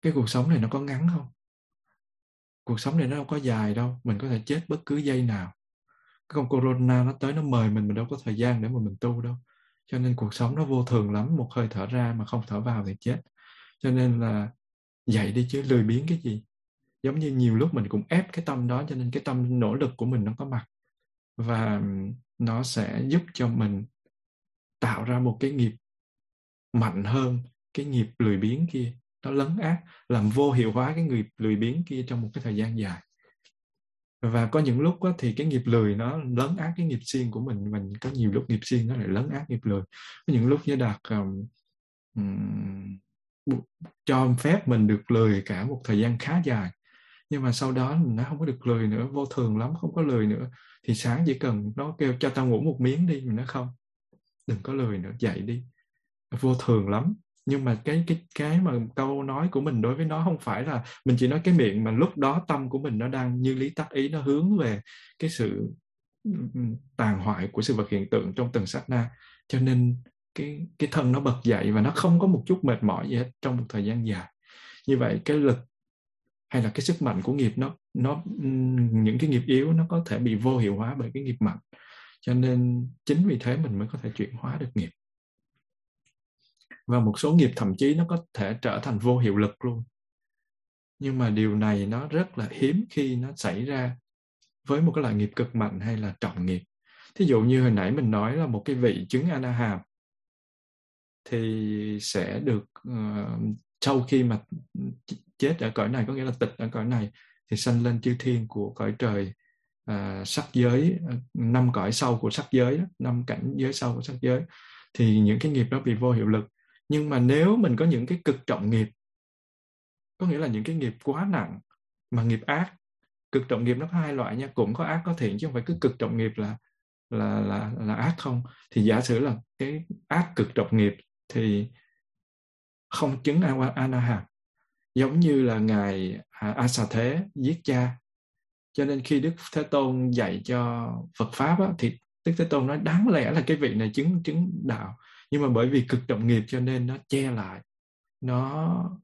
cái cuộc sống này nó có ngắn không? Cuộc sống này nó đâu có dài đâu, mình có thể chết bất cứ giây nào. Cái con corona nó tới nó mời mình mình đâu có thời gian để mà mình tu đâu. Cho nên cuộc sống nó vô thường lắm, một hơi thở ra mà không thở vào thì chết. Cho nên là dậy đi chứ, lười biếng cái gì? Giống như nhiều lúc mình cũng ép cái tâm đó, cho nên cái tâm nỗ lực của mình nó có mặt. Và nó sẽ giúp cho mình tạo ra một cái nghiệp mạnh hơn, cái nghiệp lười biếng kia nó lấn át làm vô hiệu hóa cái nghiệp lười biếng kia trong một cái thời gian dài. Và có những lúc đó, thì cái nghiệp lười nó lấn át cái nghiệp siêng của mình mình có nhiều lúc nghiệp siêng nó lại lấn át nghiệp lười. Có những lúc như đạt um, um, cho phép mình được lười cả một thời gian khá dài nhưng mà sau đó nó không có được lười nữa vô thường lắm không có lười nữa thì sáng chỉ cần nó kêu cho tao ngủ một miếng đi. Mình nói không đừng có lười nữa dậy đi. Vô thường lắm nhưng mà cái cái cái mà câu nói của mình đối với nó không phải là mình chỉ nói cái miệng, mà lúc đó tâm của mình nó đang như lý tắc ý, nó hướng về cái sự ừ, tàn hoại của sự vật hiện tượng trong từng sát na. Cho nên cái cái thân nó bật dậy và nó không có một chút mệt mỏi gì hết trong một thời gian dài. Như vậy cái lực hay là cái sức mạnh của nghiệp nó nó ừ, những cái nghiệp yếu nó có thể bị vô hiệu hóa bởi cái nghiệp mạnh. Cho nên chính vì thế mình mới có thể chuyển hóa được nghiệp và một số nghiệp thậm chí nó có thể trở thành vô hiệu lực luôn. Nhưng mà điều này nó rất là hiếm khi nó xảy ra với một cái loại nghiệp cực mạnh hay là trọng nghiệp. Thí dụ như hồi nãy mình nói là một cái vị chứng anaham thì sẽ được uh, sau khi mà chết ở cõi này có nghĩa là tịch ở cõi này thì sanh lên chư thiên của cõi trời uh, sắc giới ờ, năm cõi sau của sắc giới năm cảnh giới sau của sắc giới. Thì những cái nghiệp đó bị vô hiệu lực nhưng mà nếu mình có những cái cực trọng nghiệp có nghĩa là những cái nghiệp quá nặng mà nghiệp ác cực trọng nghiệp nó có hai loại nha cũng có ác có thiện chứ không phải cứ cực trọng nghiệp là là là là ác không. Thì giả sử là cái ác cực trọng nghiệp thì không chứng a anaham giống như là ngài à, a sa thế giết cha. Cho nên khi đức thế tôn dạy cho phật pháp á, thì đức thế tôn nói đáng lẽ là cái vị này chứng chứng đạo nhưng mà bởi vì cực trọng nghiệp cho nên nó che lại. Nó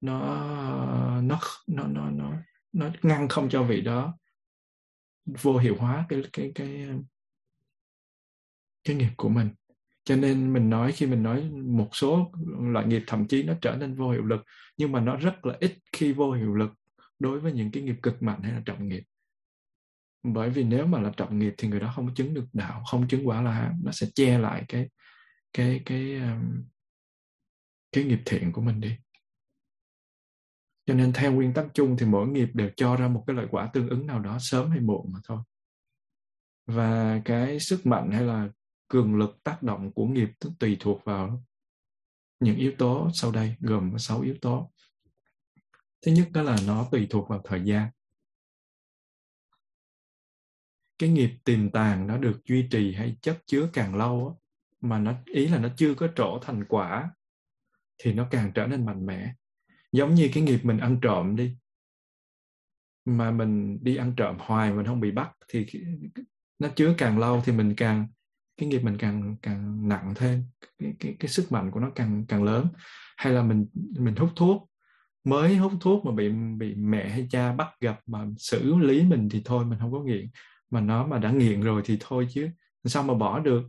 nó nó nó nó nó nó ngăn không cho vị đó vô hiệu hóa cái cái cái cái nghiệp của mình. Cho nên mình nói, khi mình nói một số loại nghiệp thậm chí nó trở nên vô hiệu lực, nhưng mà nó rất là ít khi vô hiệu lực đối với những cái nghiệp cực mạnh hay là trọng nghiệp. Bởi vì nếu mà là trọng nghiệp thì người đó không chứng được đạo, không chứng quả là nó sẽ che lại cái cái cái cái nghiệp thiện của mình đi. Cho nên theo nguyên tắc chung thì mỗi nghiệp đều cho ra một cái lợi quả tương ứng nào đó, sớm hay muộn mà thôi. Và cái sức mạnh hay là cường lực tác động của nghiệp tùy thuộc vào những yếu tố sau đây, gồm có 6 yếu tố. Thứ nhất đó là nó tùy thuộc vào thời gian. Cái nghiệp tiềm tàng nó được duy trì hay chất chứa càng lâu mà nó ý là nó chưa có trổ thành quả thì nó càng trở nên mạnh mẽ. Giống như cái nghiệp mình ăn trộm đi mà mình đi ăn trộm hoài mình không bị bắt thì nó chứa càng lâu thì mình càng cái nghiệp mình càng càng nặng thêm cái, cái, cái sức mạnh của nó càng càng lớn. Hay là mình mình hút thuốc mới hút thuốc mà bị bị mẹ hay cha bắt gặp mà xử lý mình thì thôi mình không có nghiện. Mà nó mà đã nghiện rồi thì thôi chứ sao mà bỏ được?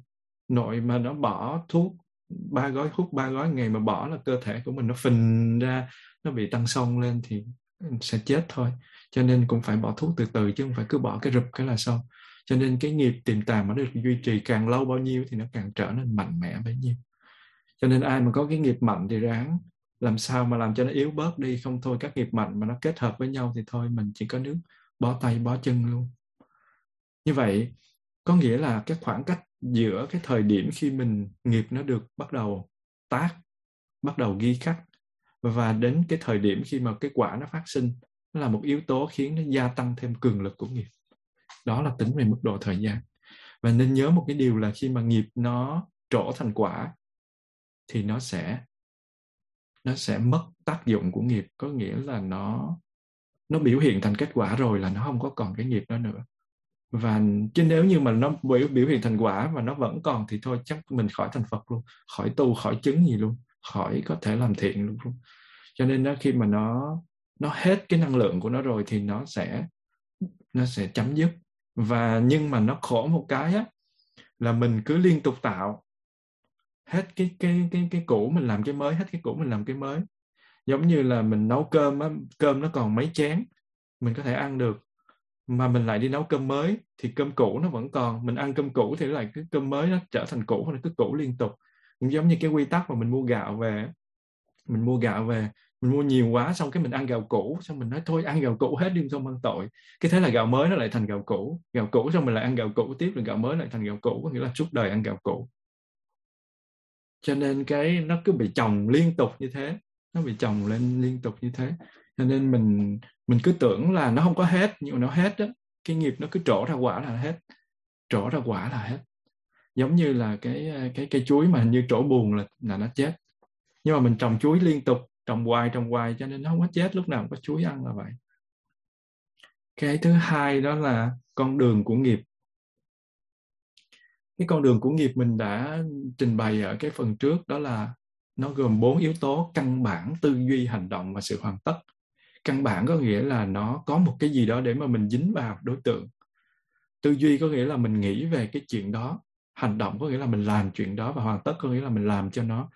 Nội mà nó bỏ thuốc, ba gói, hút ba gói, ngày mà bỏ là cơ thể của mình nó phình ra, nó bị tăng sông lên thì sẽ chết thôi. Cho nên cũng phải bỏ thuốc từ từ chứ không phải cứ bỏ cái rụp, cái là xong. Cho nên cái nghiệp tiềm tàng mà nó được duy trì càng lâu bao nhiêu thì nó càng trở nên mạnh mẽ bấy nhiêu. Cho nên ai mà có cái nghiệp mạnh thì ráng làm sao mà làm cho nó yếu bớt đi. Không thôi các nghiệp mạnh mà nó kết hợp với nhau thì thôi, mình chỉ có nước bó tay bó chân luôn. Như vậy có nghĩa là cái khoảng cách giữa cái thời điểm khi mình nghiệp nó được bắt đầu tác, bắt đầu ghi khắc và đến cái thời điểm khi mà cái quả nó phát sinh, nó là một yếu tố khiến nó gia tăng thêm cường lực của nghiệp. Đó là tính về mức độ thời gian. Và nên nhớ một cái điều là khi mà nghiệp nó trổ thành quả thì nó sẽ nó sẽ mất tác dụng của nghiệp. Có nghĩa là nó nó biểu hiện thành kết quả rồi là nó không có còn cái nghiệp đó nữa và chứ nếu như mà nó biểu biểu hiện thành quả và nó vẫn còn thì thôi, chắc mình khỏi thành Phật luôn, khỏi tu, khỏi chứng gì luôn, khỏi có thể làm thiện luôn. Cho nên đó khi mà nó nó hết cái năng lượng của nó rồi thì nó sẽ nó sẽ chấm dứt. Và nhưng mà nó khổ một cái á, là mình cứ liên tục tạo hết cái cái cái cái cũ, mình làm cái mới, hết cái cũ mình làm cái mới. Giống như là mình nấu cơm á, cơm nó còn mấy chén, mình có thể ăn được mà mình lại đi nấu cơm mới thì cơm cũ nó vẫn còn. Mình ăn cơm cũ thì lại cái cơm mới nó trở thành cũ nó cứ cũ liên tục. Cũng giống như cái quy tắc mà mình mua gạo về mình mua gạo về, mình mua nhiều quá xong cái mình ăn gạo cũ, xong mình nói, thôi, ăn gạo cũ hết đi, xong ăn tội. Cái thế là gạo mới nó lại thành gạo cũ. Gạo cũ xong mình lại ăn gạo cũ tiếp, rồi gạo mới lại thành gạo cũ, có nghĩa là suốt đời ăn gạo cũ. Cho nên cái nó cứ bị chồng liên tục như thế. Nó bị chồng lên liên tục như thế cho nên mình mình cứ tưởng là nó không có hết, nhưng mà nó hết đó cái nghiệp nó cứ trổ ra quả là hết, trổ ra quả là hết. Giống như là cái ờ, cái cây chuối mà hình như trổ buồn là là nó chết. Nhưng mà mình trồng chuối liên tục, trồng hoài trồng hoài, cho nên nó không có chết, lúc nào cũng có chuối ăn là vậy. Cái thứ hai đó là con đường của nghiệp. Cái con đường của nghiệp mình đã trình bày ở cái phần trước, đó là nó gồm bốn yếu tố căn bản, tư duy, hành động và sự hoàn tất căn bản có nghĩa là nó có một cái gì đó để mà mình dính vào đối tượng. Tư duy có nghĩa là mình nghĩ về cái chuyện đó, hành động có nghĩa là mình làm chuyện đó và hoàn tất có nghĩa là mình làm cho nó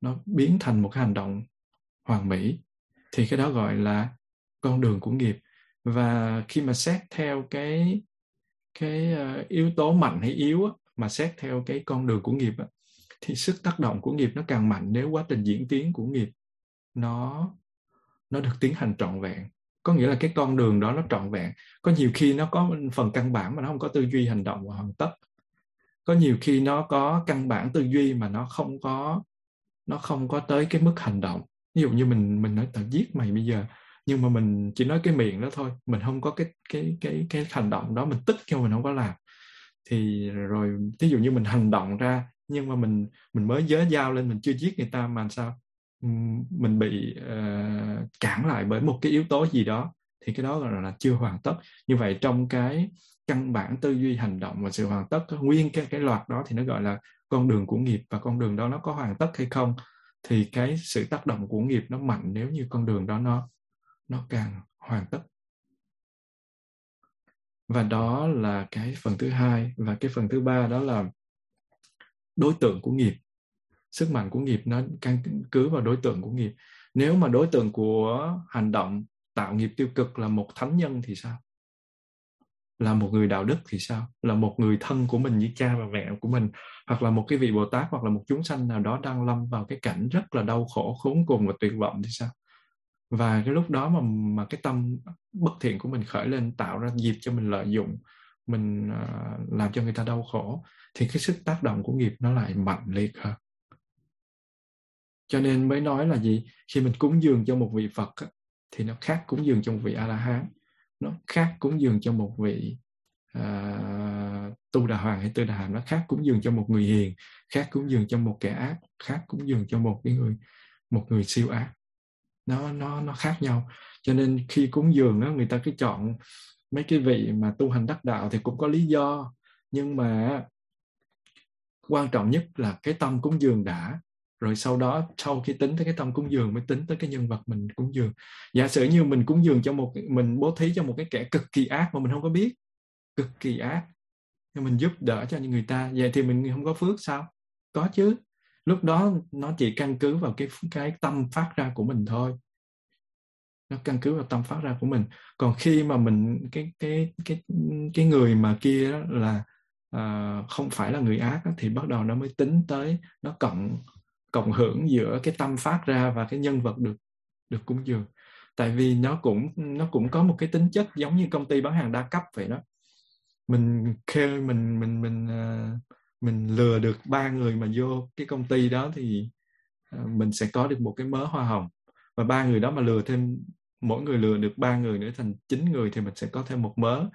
nó biến thành một cái hành động hoàn mỹ. Thì cái đó gọi là con đường của nghiệp. Và khi mà xét theo cái cái ờ, yếu tố mạnh hay yếu mà xét theo cái con đường của nghiệp thì sức tác động của nghiệp nó càng mạnh nếu quá trình diễn tiến của nghiệp nó nó được tiến hành trọn vẹn. Có nghĩa là cái con đường đó nó trọn vẹn. Có nhiều khi nó có phần căn bản mà nó không có tư duy hành động và hoàn tất. Có nhiều khi nó có căn bản tư duy mà nó không có, nó không có tới cái mức hành động. Ví dụ như mình mình nói tao giết mày bây giờ, nhưng mà mình chỉ nói cái miệng đó thôi. Mình không có cái cái cái cái hành động đó, mình tức cho mình không có làm. Thì rồi ví dụ như mình hành động ra, nhưng mà mình mình mới giới dao lên mình chưa giết người ta mà sao? Mình bị uh, cản lại bởi một cái yếu tố gì đó thì cái đó gọi là chưa hoàn tất. Như vậy trong cái căn bản tư duy hành động và sự hoàn tất nguyên cái cái loạt đó thì nó gọi là con đường của nghiệp và con đường đó nó có hoàn tất hay không thì cái sự tác động của nghiệp nó mạnh nếu như con đường đó nó nó càng hoàn tất. Và đó là cái phần thứ hai. Và cái phần thứ ba đó là đối tượng của nghiệp sức mạnh của nghiệp nó căn cứ vào đối tượng của nghiệp. Nếu mà đối tượng của hành động tạo nghiệp tiêu cực là một thánh nhân thì sao? Là một người đạo đức thì sao? Là một người thân của mình như cha và mẹ của mình? Hoặc là một cái vị bồ tát hoặc là một chúng sanh nào đó đang lâm vào cái cảnh rất là đau khổ khốn cùng và tuyệt vọng thì sao? Và cái lúc đó mà mà cái tâm bất thiện của mình khởi lên tạo ra dịp cho mình lợi dụng mình uh, làm cho người ta đau khổ thì cái sức tác động của nghiệp nó lại mạnh liệt hơn cho nên mới nói là gì? Khi mình cúng dường cho một vị phật thì nó khác cúng dường cho một vị a la hán nó khác cúng dường cho một vị uh, tu đà hoàng hay tư đà hàm. Nó khác cúng dường cho một người hiền khác cúng dường cho một kẻ ác khác cúng dường cho một cái người một người siêu ác. Nó nó nó khác nhau. Cho nên khi cúng dường á người ta cứ chọn mấy cái vị mà tu hành đắc đạo thì cũng có lý do. Nhưng mà quan trọng nhất là cái tâm cúng dường đã rồi sau đó sau khi tính tới cái tâm cúng dường mới tính tới cái nhân vật mình cúng dường. Giả sử như mình cúng dường cho một mình bố thí cho một cái kẻ cực kỳ ác mà mình không có biết. Cực kỳ ác. Nhưng mình giúp đỡ cho những người ta. Vậy thì mình không có phước sao? Có chứ. Lúc đó nó chỉ căn cứ vào cái cái tâm phát ra của mình thôi. Nó căn cứ vào tâm phát ra của mình. Còn khi mà mình cái cái cái cái người mà kia đó là à, không phải là người ác đó, thì bắt đầu nó mới tính tới nó cộng cộng hưởng giữa cái tâm phát ra và cái nhân vật được được cúng dường. Tại vì nó cũng nó cũng có một cái tính chất giống như công ty bán hàng đa cấp vậy đó. Mình khê mình mình mình uh, mình lừa được ba người mà vô cái công ty đó thì ờ, mình sẽ có được một cái mớ hoa hồng. Và ba người đó mà lừa thêm mỗi người lừa được ba người nữa thành chín người thì mình sẽ có thêm một mớ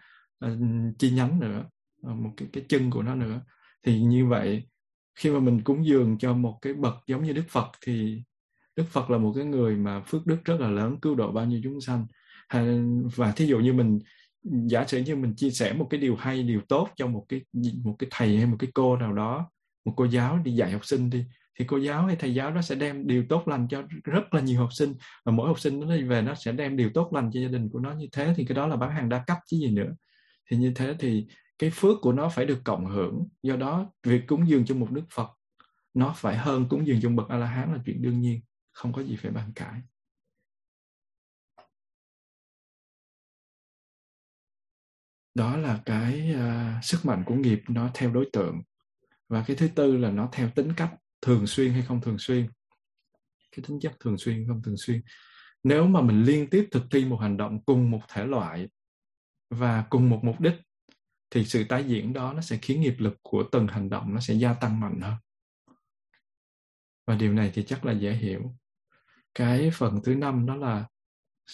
uh, chi nhánh nữa uh, một cái cái chân của nó nữa. Thì như vậy khi mà mình cúng dường cho một cái bậc giống như Đức Phật thì Đức Phật là một cái người mà phước đức rất là lớn, cứu độ bao nhiêu chúng sanh. Và thí dụ như mình, giả sử như mình chia sẻ một cái điều hay, điều tốt cho một cái một cái thầy hay một cái cô nào đó, một cô giáo đi dạy học sinh đi, thì cô giáo hay thầy giáo đó sẽ đem điều tốt lành cho rất là nhiều học sinh. Và mỗi học sinh nó đi về nó sẽ đem điều tốt lành cho gia đình của nó như thế, thì cái đó là bán hàng đa cấp chứ gì nữa. Thì như thế thì cái phước của nó phải được cộng hưởng. Do đó việc cúng dường cho một đức phật nó phải hơn cúng dường cho bậc a la hán là chuyện đương nhiên không có gì phải bàn cãi. Đó là cái uh, sức mạnh của nghiệp nó theo đối tượng. Và cái thứ tư là nó theo tính cách thường xuyên hay không thường xuyên. Cái tính chất thường xuyên không thường xuyên. Nếu mà mình liên tiếp thực thi một hành động cùng một thể loại và cùng một mục đích thì sự tái diễn đó nó sẽ khiến nghiệp lực của từng hành động nó sẽ gia tăng mạnh hơn. Và điều này thì chắc là dễ hiểu. Cái phần thứ năm đó là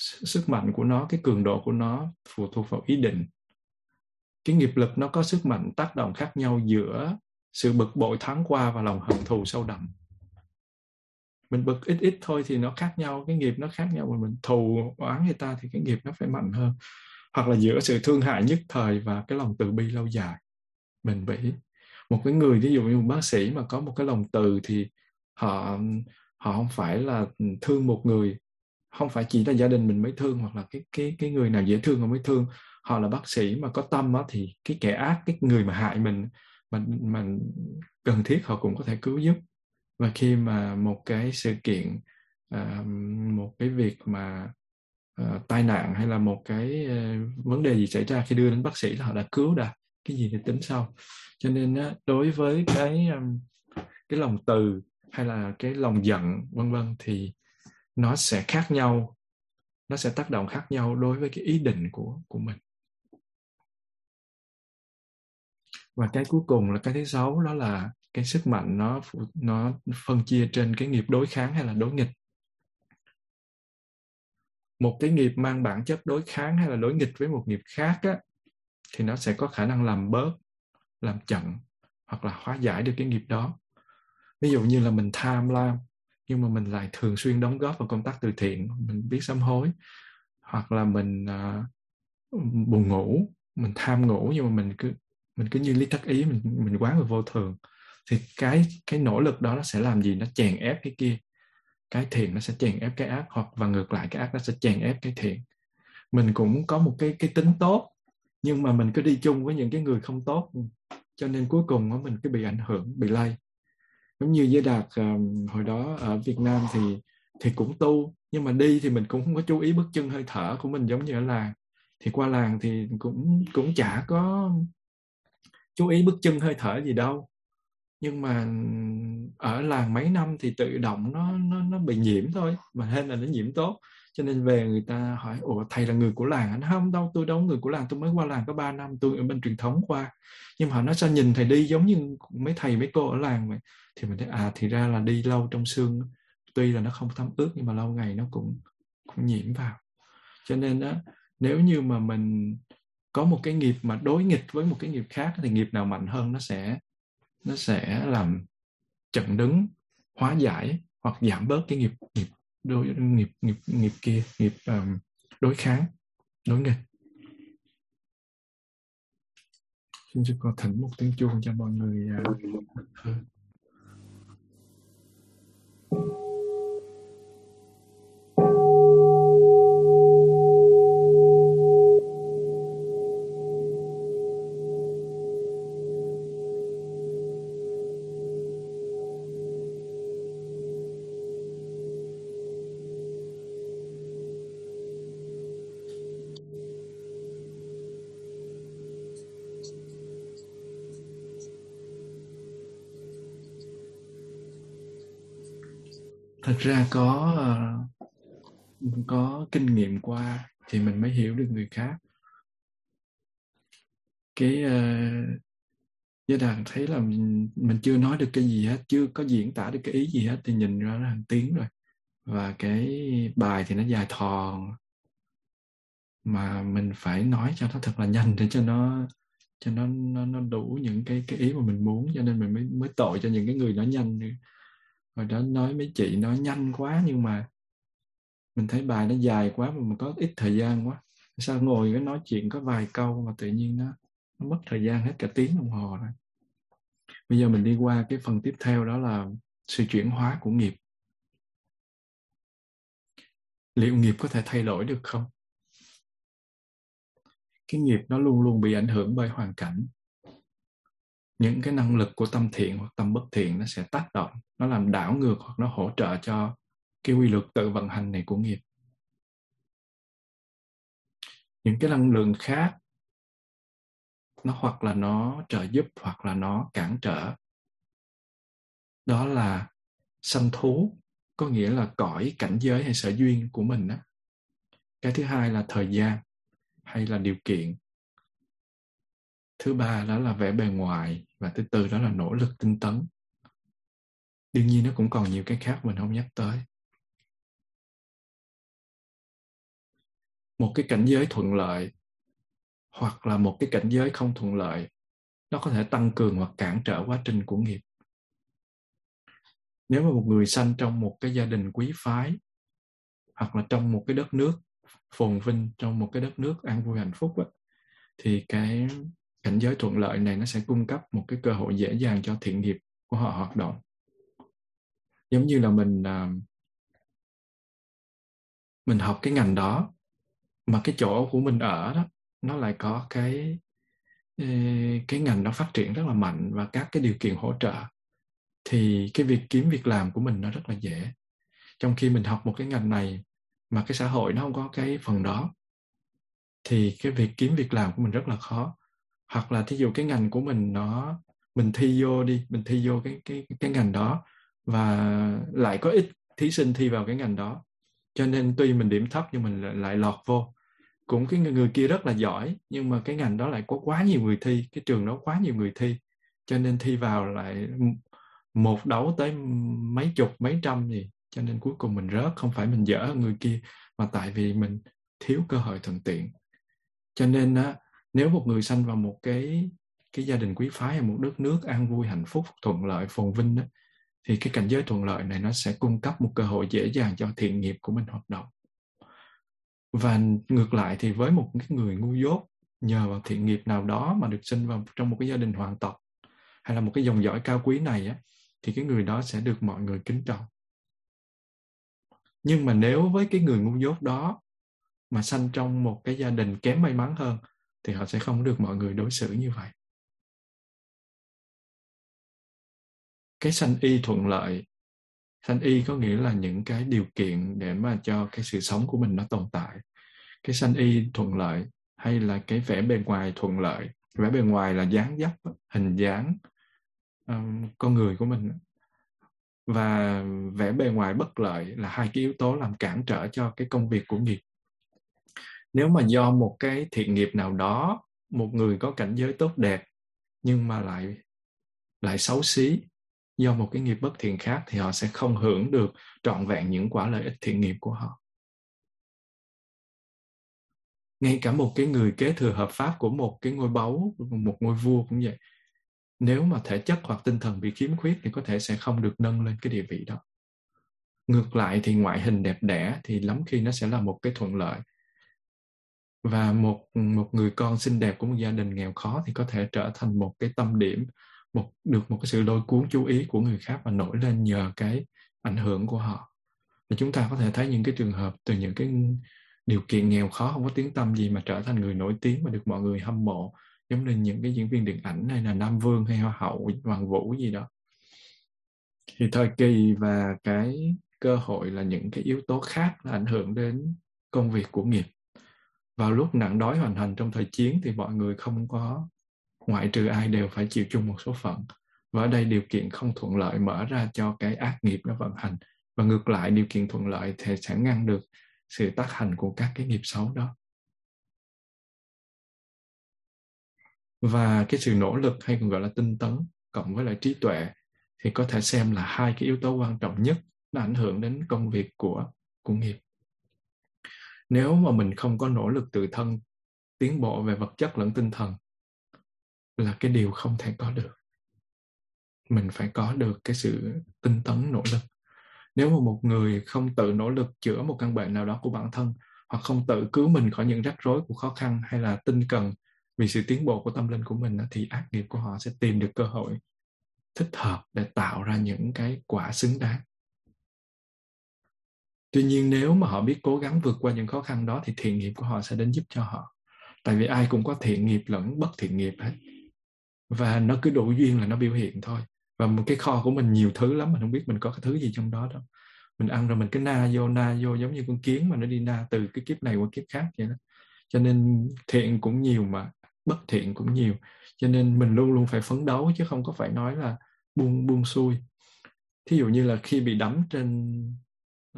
sức mạnh của nó, cái cường độ của nó phụ thuộc vào ý định. Cái nghiệp lực nó có sức mạnh tác động khác nhau giữa sự bực bội thoáng qua và lòng hận thù sâu đậm. Mình bực ít ít thôi thì nó khác nhau, cái nghiệp nó khác nhau, mà mình thù oán người ta thì cái nghiệp nó phải mạnh hơn hoặc là giữa sự thương hại nhất thời và cái lòng từ bi lâu dài. Bền bỉ một cái người ví dụ như một bác sĩ mà có một cái lòng từ thì họ họ không phải là thương một người không phải chỉ là gia đình mình mới thương hoặc là cái cái cái người nào dễ thương mà mới thương. Họ là bác sĩ mà có tâm á, thì cái kẻ ác cái người mà hại mình mà mà cần thiết họ cũng có thể cứu giúp. Và khi mà một cái sự kiện uh, một cái việc mà uh, tai nạn hay là một cái uh, vấn đề gì xảy ra khi đưa đến bác sĩ là họ đã cứu đã cái gì thì tính sau. Cho nên uh, đối với cái um, cái lòng từ hay là cái lòng giận vân vân thì nó sẽ khác nhau nó sẽ tác động khác nhau đối với cái ý định của của mình. Và cái cuối cùng là cái thứ sáu đó là cái sức mạnh nó nó phân chia trên cái nghiệp đối kháng hay là đối nghịch một cái nghiệp mang bản chất đối kháng hay là đối nghịch với một nghiệp khác á, thì nó sẽ có khả năng làm bớt làm chậm hoặc là hóa giải được cái nghiệp đó. Ví dụ như là mình tham lam nhưng mà mình lại thường xuyên đóng góp vào công tác từ thiện mình biết sám hối hoặc là mình uh, buồn ngủ mình tham ngủ nhưng mà mình cứ mình cứ như lý thất ý mình mình quán vào vô thường thì cái cái nỗ lực đó nó sẽ làm gì? Nó chèn ép cái kia cái thiện nó sẽ chèn ép cái ác hoặc và ngược lại cái ác nó sẽ chèn ép cái thiện mình cũng có một cái cái tính tốt nhưng mà mình cứ đi chung với những cái người không tốt. Cho nên cuối cùng mình cứ bị ảnh hưởng bị lây. Giống như với đạt um, hồi đó ở Việt Nam thì thì cũng tu nhưng mà đi thì mình cũng không có chú ý bước chân hơi thở của mình giống như ở làng. Thì qua làng thì cũng cũng chả có chú ý bước chân hơi thở gì đâu nhưng mà ừ, ở làng mấy năm thì tự động nó nó nó bị nhiễm thôi, mà hên là nó nhiễm tốt. Cho nên về người ta hỏi, ủa, thầy là người của làng anh không đâu, tôi đâu người của làng, tôi mới qua làng có 3 năm, tôi ở bên truyền thống qua nhưng mà họ nói, sao nhìn thầy đi giống như mấy thầy, mấy cô ở làng vậy? Thì mình thấy à thì ra là đi lâu trong xương, tuy là nó không thấm ướt, nhưng mà lâu ngày nó cũng cũng nhiễm vào. Cho nên đó nếu như mà mình có một cái nghiệp mà đối nghịch với một cái nghiệp khác thì nghiệp nào mạnh hơn nó sẽ nó sẽ làm chặn đứng hóa giải hoặc giảm bớt cái nghiệp nghiệp đối nghiệp nghiệp nghiệp kia nghiệp um, đối kháng đối nghịch. Xin cho con thỉnh một tiếng chuông cho mọi người uh, thật ra có ờ, có kinh nghiệm qua thì mình mới hiểu được người khác. Cái uh, Gia Đàn thấy là mình, mình chưa nói được cái gì hết, chưa có diễn tả được cái ý gì hết thì nhìn ra là tiếng rồi. Và cái bài thì nó dài thòn. Mà mình phải nói cho nó thật là nhanh để cho nó cho nó nó, nó đủ những cái cái ý mà mình muốn cho nên mình mới mới tội cho những cái người nói nhanh rồi đó nói mấy chị nói nhanh quá nhưng mà mình thấy bài nó dài quá mà mình có ít thời gian quá. Sao ngồi cái nói chuyện có vài câu mà tự nhiên nó nó mất thời gian hết cả tiếng đồng hồ rồi. Bây giờ mình đi qua cái phần tiếp theo đó là sự chuyển hóa của nghiệp. Liệu nghiệp có thể thay đổi được không? Cái nghiệp nó luôn luôn bị ảnh hưởng bởi hoàn cảnh những cái năng lực của tâm thiện hoặc tâm bất thiện nó sẽ tác động, nó làm đảo ngược hoặc nó hỗ trợ cho cái quy luật tự vận hành này của nghiệp. Những cái năng lượng khác, nó hoặc là nó trợ giúp hoặc là nó cản trở. Đó là sanh thú, có nghĩa là cõi cảnh giới hay sở duyên của mình á. Cái thứ hai là thời gian hay là điều kiện thứ ba đó là vẻ bề ngoài và thứ tư đó là nỗ lực tinh tấn. Đương nhiên nó cũng còn nhiều cái khác mình không nhắc tới. Một cái cảnh giới thuận lợi hoặc là một cái cảnh giới không thuận lợi nó có thể tăng cường hoặc cản trở quá trình của nghiệp. Nếu mà một người sanh trong một cái gia đình quý phái hoặc là trong một cái đất nước phồn vinh trong một cái đất nước an vui hạnh phúc ấy, thì cái cảnh giới thuận lợi này nó sẽ cung cấp một cái cơ hội dễ dàng cho thiện nghiệp của họ hoạt động. Giống như là mình à, mình học cái ngành đó mà cái chỗ của mình ở đó, nó lại có cái ờ, cái ngành nó phát triển rất là mạnh và các cái điều kiện hỗ trợ, thì cái việc kiếm việc làm của mình nó rất là dễ. Trong khi mình học một cái ngành này mà cái xã hội nó không có cái phần đó, thì cái việc kiếm việc làm của mình rất là khó hoặc là thí dụ cái ngành của mình nó mình thi vô đi mình thi vô cái cái cái ngành đó và lại có ít thí sinh thi vào cái ngành đó. Cho nên tuy mình điểm thấp nhưng mình lại, lại lọt vô. Cũng cái người kia rất là giỏi nhưng mà cái ngành đó lại có quá nhiều người thi cái trường đó quá nhiều người thi. Cho nên thi vào lại một đấu tới mấy chục mấy trăm gì. Cho nên cuối cùng mình rớt không phải mình dở người kia mà tại vì mình thiếu cơ hội thuận tiện. Cho nên á nếu một người sanh vào một cái cái gia đình quý phái hay một đất nước an vui hạnh phúc thuận lợi phồn vinh đó, thì cái cảnh giới thuận lợi này nó sẽ cung cấp một cơ hội dễ dàng cho thiện nghiệp của mình hoạt động. Và ngược lại thì với một cái người ngu dốt nhờ vào thiện nghiệp nào đó mà được sinh vào trong một cái gia đình hoàng tộc hay là một cái dòng dõi cao quý này á thì cái người đó sẽ được mọi người kính trọng. Nhưng mà nếu với cái người ngu dốt đó mà sanh trong một cái gia đình kém may mắn hơn thì họ sẽ không được mọi người đối xử như vậy. Cái sanh y thuận lợi. Sanh y có nghĩa là những cái điều kiện để mà cho cái sự sống của mình nó tồn tại. Cái sanh y thuận lợi hay là cái vẻ bề ngoài thuận lợi? Vẻ bề ngoài là dáng dấp hình dáng um, con người của mình. Và vẻ bề ngoài bất lợi là hai cái yếu tố làm cản trở cho cái công việc của nghiệp nếu mà do một cái thiện nghiệp nào đó, một người có cảnh giới tốt đẹp, nhưng mà lại lại xấu xí, do một cái nghiệp bất thiện khác thì họ sẽ không hưởng được trọn vẹn những quả lợi ích thiện nghiệp của họ. Ngay cả một cái người kế thừa hợp pháp của một cái ngôi báu, một ngôi vua cũng vậy. Nếu mà thể chất hoặc tinh thần bị khiếm khuyết thì có thể sẽ không được nâng lên cái địa vị đó. Ngược lại thì ngoại hình đẹp đẽ thì lắm khi nó sẽ là một cái thuận lợi và một một người con xinh đẹp của một gia đình nghèo khó thì có thể trở thành một cái tâm điểm, một, được một cái sự lôi cuốn chú ý của người khác và nổi lên nhờ cái ảnh hưởng của họ. Và chúng ta có thể thấy những cái trường hợp từ những cái điều kiện nghèo khó, không có tiếng tâm gì mà trở thành người nổi tiếng và được mọi người hâm mộ, giống như những cái diễn viên điện ảnh hay là nam vương hay hoa hậu, hoàng vũ gì đó. Thì thời kỳ và cái cơ hội là những cái yếu tố khác là ảnh hưởng đến công việc của nghiệp vào lúc nạn đói hoành hành trong thời chiến thì mọi người không có ngoại trừ ai đều phải chịu chung một số phận. Và ở đây điều kiện không thuận lợi mở ra cho cái ác nghiệp nó vận hành. Và ngược lại, điều kiện thuận lợi thì sẽ ngăn được sự tác hành của các cái nghiệp xấu đó. Và cái sự nỗ lực hay còn gọi là tinh tấn cộng với lại trí tuệ thì có thể xem là hai cái yếu tố quan trọng nhất nó ảnh hưởng đến công việc của của nghiệp nếu mà mình không có nỗ lực tự thân, tiến bộ về vật chất lẫn tinh thần, là cái điều không thể có được. Mình phải có được cái sự tinh tấn, nỗ lực. Nếu mà một người không tự nỗ lực chữa một căn bệnh nào đó của bản thân, hoặc không tự cứu mình khỏi những rắc rối của khó khăn hay là tinh cần vì sự tiến bộ của tâm linh của mình thì ác nghiệp của họ sẽ tìm được cơ hội thích hợp để tạo ra những cái quả xứng đáng tuy nhiên nếu mà họ biết cố gắng vượt qua những khó khăn đó thì thiện nghiệp của họ sẽ đến giúp cho họ. Tại vì ai cũng có thiện nghiệp lẫn bất thiện nghiệp hết. Và nó cứ đủ duyên là nó biểu hiện thôi. Và một cái kho của mình nhiều thứ lắm, mình không biết mình có cái thứ gì trong đó đâu. Mình ăn rồi mình cứ na vô na vô giống như con kiến mà nó đi na từ cái kiếp này qua kiếp khác vậy đó. Cho nên thiện cũng nhiều mà bất thiện cũng nhiều. Cho nên mình luôn luôn phải phấn đấu chứ không có phải nói là buông buông xuôi. Thí dụ như là khi bị đắm trên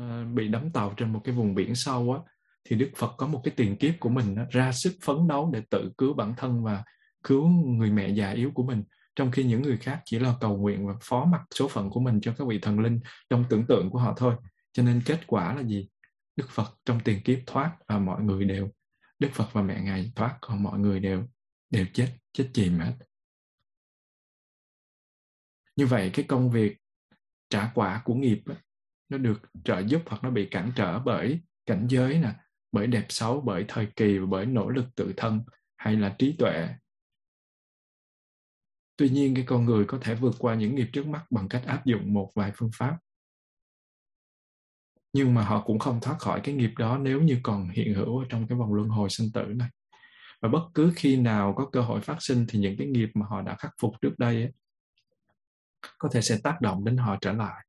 uh, bị đắm tàu trên một cái vùng biển sâu á thì đức phật có một cái tiền kiếp của mình đó, ra sức phấn đấu để tự cứu bản thân và cứu người mẹ già yếu của mình. Trong khi những người khác chỉ là cầu nguyện và phó mặc số phận của mình cho các vị thần linh trong tưởng tượng của họ thôi. Cho nên kết quả là gì? Đức phật trong tiền kiếp thoát và mọi người đều đức phật và mẹ ngài thoát còn mọi người đều đều chết chết chìm hết. Như vậy cái công việc trả quả của nghiệp nó được trợ giúp hoặc nó bị cản trở bởi cảnh giới nè bởi đẹp xấu bởi thời kỳ và bởi nỗ lực tự thân hay là trí tuệ. Tuy nhiên cái con người có thể vượt qua những nghiệp trước mắt bằng cách áp dụng một vài phương pháp. Nhưng mà họ cũng không thoát khỏi cái nghiệp đó nếu như còn hiện hữu ở trong cái vòng luân hồi sinh tử này. Và bất cứ khi nào có cơ hội phát sinh thì những cái nghiệp mà họ đã khắc phục trước đây ấy, có thể sẽ tác động đến họ trở lại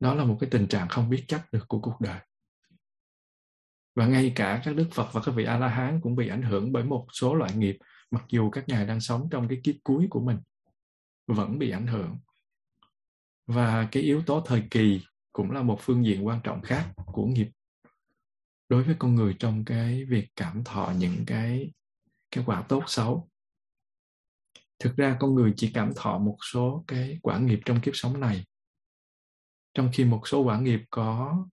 đó là một cái tình trạng không biết chắc được của cuộc đời. Và ngay cả các đức phật và các vị a la hán cũng bị ảnh hưởng bởi một số loại nghiệp, mặc dù các ngài đang sống trong cái kiếp cuối của mình, vẫn bị ảnh hưởng. Và cái yếu tố thời kỳ cũng là một phương diện quan trọng khác của nghiệp. Đối với con người trong cái việc cảm thọ những cái cái quả tốt xấu. Thực ra con người chỉ cảm thọ một số cái quả nghiệp trong kiếp sống này trong khi một số quả nghiệp có,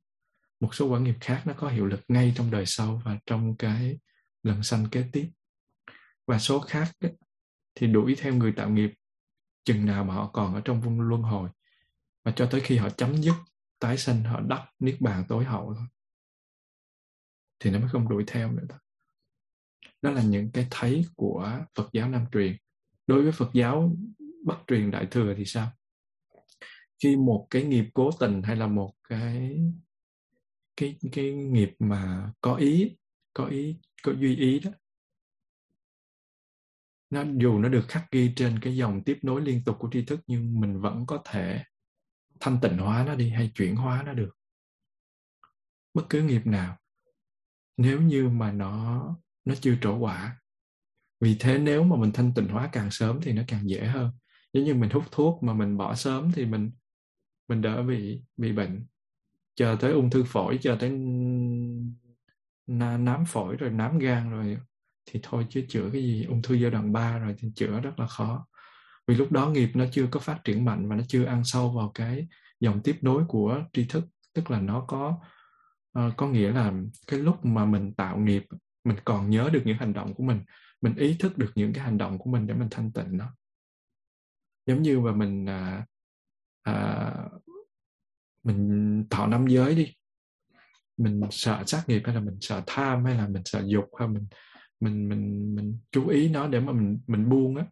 một số quả nghiệp khác nó có hiệu lực ngay trong đời sau và trong cái lần sanh kế tiếp. Và số khác thì đuổi theo người tạo nghiệp, chừng nào mà họ còn ở trong vung luân hồi. Và cho tới khi họ chấm dứt, tái sanh họ đắp niết bàn tối hậu thôi, thì nó mới không đuổi theo nữa đó. Đó là những cái thấy của Phật giáo Nam truyền. Đối với Phật giáo Bắc truyền Đại thừa thì sao? Khi một cái nghiệp cố tình hay là một cái cái cái nghiệp mà có ý có ý, có duy ý đó, nó dù nó được khắc ghi trên cái dòng tiếp nối liên tục của tri thức, nhưng mình vẫn có thể thanh tịnh hóa nó đi hay chuyển hóa nó được. Bất cứ nghiệp nào, nếu như mà nó nó chưa trổ quả. Vì thế nếu mà mình thanh tịnh hóa càng sớm thì nó càng dễ hơn. Giống như mình hút thuốc mà mình bỏ sớm thì mình mình đỡ bị bị bệnh. Chờ tới ung thư phổi chờ tới nám phổi rồi nám gan rồi thì thôi chứ chữa cái gì ung thư giai đoạn 3 rồi thì chữa rất là khó. Vì lúc đó nghiệp nó chưa có phát triển mạnh và nó chưa ăn sâu vào cái dòng tiếp nối của tri thức. Tức là nó có uh, có nghĩa là cái lúc mà mình tạo nghiệp mình còn nhớ được những hành động của mình mình ý thức được những cái hành động của mình để mình thanh tịnh nó giống như mà mình uh, à, mình thọ năm giới đi. Mình sợ sát nghiệp hay là mình sợ tham hay là mình sợ dục hay mình mình mình mình chú ý nó để mà mình mình buông á.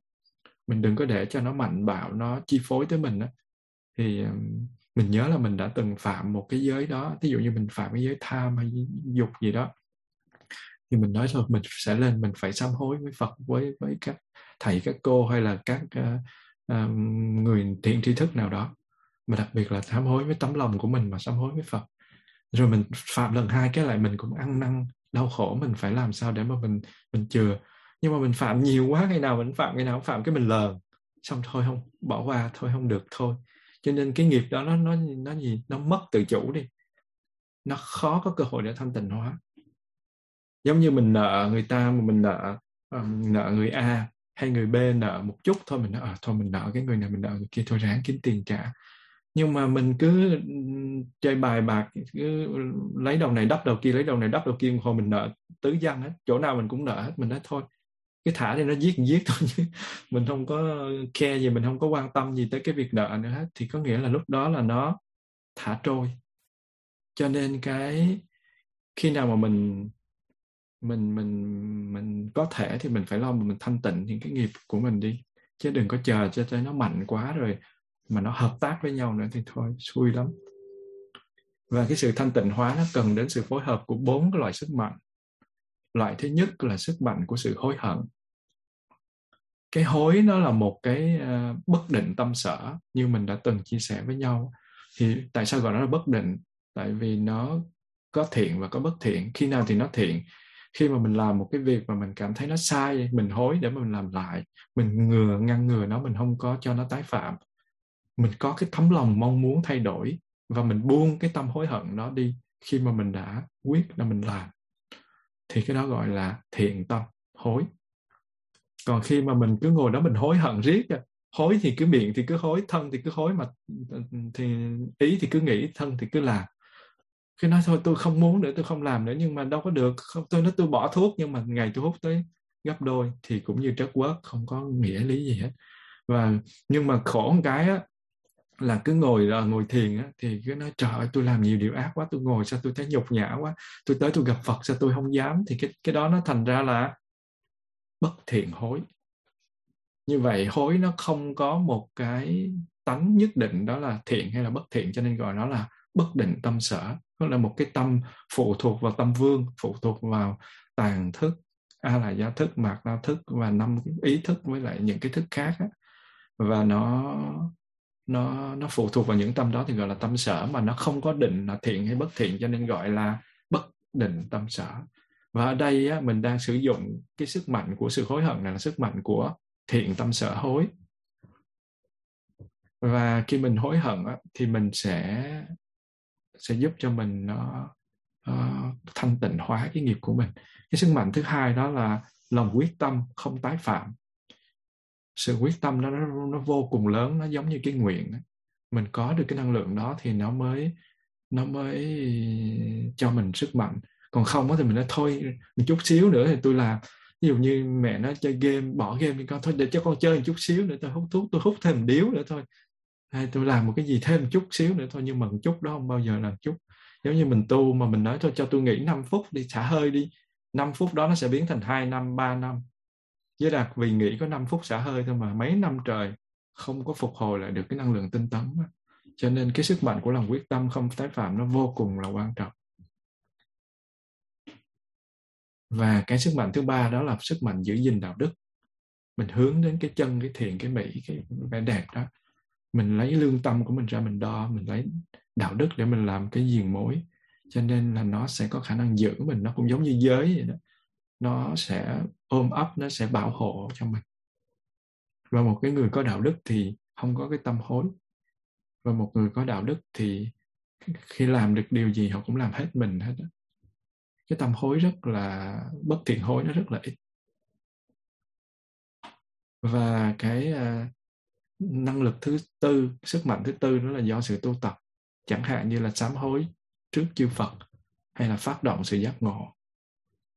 Mình đừng có để cho nó mạnh bạo nó chi phối tới mình á. Thì mình nhớ là mình đã từng phạm một cái giới đó. Ví dụ như mình phạm cái giới tham hay dục gì đó thì mình nói thôi mình sẽ lên mình phải sám hối với Phật với với các thầy các cô hay là các uh, uh, người thiện tri thức nào đó mà đặc biệt là sám hối với tấm lòng của mình mà sám hối với Phật. Rồi mình phạm lần hai cái lại mình cũng ăn năn đau khổ mình phải làm sao để mà mình mình chừa. Nhưng mà mình phạm nhiều quá ngày nào mình phạm ngày nào cũng phạm cái mình lờn. Xong thôi không bỏ qua thôi không được thôi. Cho nên cái nghiệp đó nó nó nó gì? Nó mất tự chủ đi. Nó khó có cơ hội để thanh tịnh hóa. Giống như mình nợ người ta mà mình nợ um, nợ người A hay người B nợ một chút thôi mình nói à, thôi mình nợ cái người này mình nợ người kia thôi ráng kiếm tiền trả nhưng mà mình cứ chơi bài bạc, cứ lấy đầu này đắp đầu kia, lấy đầu này đắp đầu kia hồi mình nợ tứ dân hết chỗ nào mình cũng nợ hết, mình nói thôi cái thả thì nó giết giết thôi chứ mình không có care gì, mình không có quan tâm gì tới cái việc nợ nữa hết. Thì có nghĩa là lúc đó là nó thả trôi. Cho nên cái khi nào mà mình mình mình mình có thể thì mình phải lo mà mình thanh tịnh những cái nghiệp của mình đi, chứ đừng có chờ cho tới nó mạnh quá rồi mà nó hợp tác với nhau nữa thì thôi, xui lắm. Và cái sự thanh tịnh hóa nó cần đến sự phối hợp của bốn cái loại sức mạnh. Loại thứ nhất là sức mạnh của sự hối hận. Cái hối nó là một cái ờ, bất định tâm sở như mình đã từng chia sẻ với nhau. Thì tại sao gọi nó là bất định? Tại vì nó có thiện và có bất thiện. Khi nào thì nó thiện? Khi mà mình làm một cái việc mà mình cảm thấy nó sai, mình hối để mà mình làm lại, mình ngừa, ngăn ngừa nó, mình không có cho nó tái phạm mình có cái tấm lòng mong muốn thay đổi và mình buông cái tâm hối hận đó đi khi mà mình đã quyết là mình làm. Thì cái đó gọi là thiện tâm hối. Còn khi mà mình cứ ngồi đó mình hối hận riết hối thì cứ miệng thì cứ hối thân thì cứ hối mà thì ý thì cứ nghĩ thân thì cứ làm. Cái nói thôi tôi không muốn nữa tôi không làm nữa nhưng mà đâu có được không tôi nói tôi bỏ thuốc nhưng mà ngày tôi hút tới gấp đôi thì cũng như trớt quớt không có nghĩa lý gì hết. Và nhưng mà khổ một cái á, là cứ ngồi là ngồi thiền á, thì cứ nói trời ơi tôi làm nhiều điều ác quá tôi ngồi sao tôi thấy nhục nhã quá tôi tới tôi gặp Phật sao tôi không dám. Thì cái cái đó nó thành ra là bất thiện hối. Như vậy hối nó không có một cái tánh nhất định đó là thiện hay là bất thiện cho nên gọi nó là bất định tâm sở. Nó là một cái tâm phụ thuộc vào tâm vương phụ thuộc vào tàn thức a là gia thức mạt na thức và năm ý thức với lại những cái thức khác á. và nó nó nó phụ thuộc vào những tâm đó thì gọi là tâm sở mà nó không có định là thiện hay bất thiện cho nên gọi là bất định tâm sở. Và ở đây á, mình đang sử dụng cái sức mạnh của sự hối hận này là sức mạnh của thiện tâm sở hối. Và khi mình hối hận á, thì mình sẽ sẽ giúp cho mình nó uh, thanh tịnh hóa cái nghiệp của mình. Cái sức mạnh thứ hai đó là lòng quyết tâm không tái phạm sự quyết tâm đó nó, nó vô cùng lớn nó giống như cái nguyện đó. mình có được cái năng lượng đó thì nó mới nó mới cho mình sức mạnh. Còn không thì mình nói thôi một chút xíu nữa thì tôi làm. Ví dụ như mẹ nó chơi game bỏ game đi con thôi để cho con chơi một chút xíu nữa tôi hút thuốc tôi hút thêm một điếu nữa thôi. Hay tôi làm một cái gì thêm một chút xíu nữa thôi nhưng mà một chút đó không bao giờ làm chút. Giống như mình tu mà mình nói thôi cho tôi nghỉ 5 phút đi xả hơi đi. 5 phút đó nó sẽ biến thành 2 năm 3 năm với đạt vì nghĩ có 5 phút xả hơi thôi mà mấy năm trời không có phục hồi lại được cái năng lượng tinh tấn cho nên cái sức mạnh của lòng quyết tâm không tái phạm nó vô cùng là quan trọng. Và cái sức mạnh thứ ba đó là sức mạnh giữ gìn đạo đức. Mình hướng đến cái chân, cái thiện, cái mỹ, cái vẻ đẹp đó. Mình lấy lương tâm của mình ra mình đo, mình lấy đạo đức để mình làm cái giềng mối. Cho nên là nó sẽ có khả năng giữ mình, nó cũng giống như giới vậy đó nó sẽ ôm ấp nó sẽ bảo hộ cho mình. Và một cái người có đạo đức thì không có cái tâm hối. Và một người có đạo đức thì khi làm được điều gì họ cũng làm hết mình hết đó. cái tâm hối rất là bất thiện hối nó rất là ít. Và cái uh, năng lực thứ tư sức mạnh thứ tư đó là do sự tu tập. Chẳng hạn như là sám hối trước chư Phật hay là phát động sự giác ngộ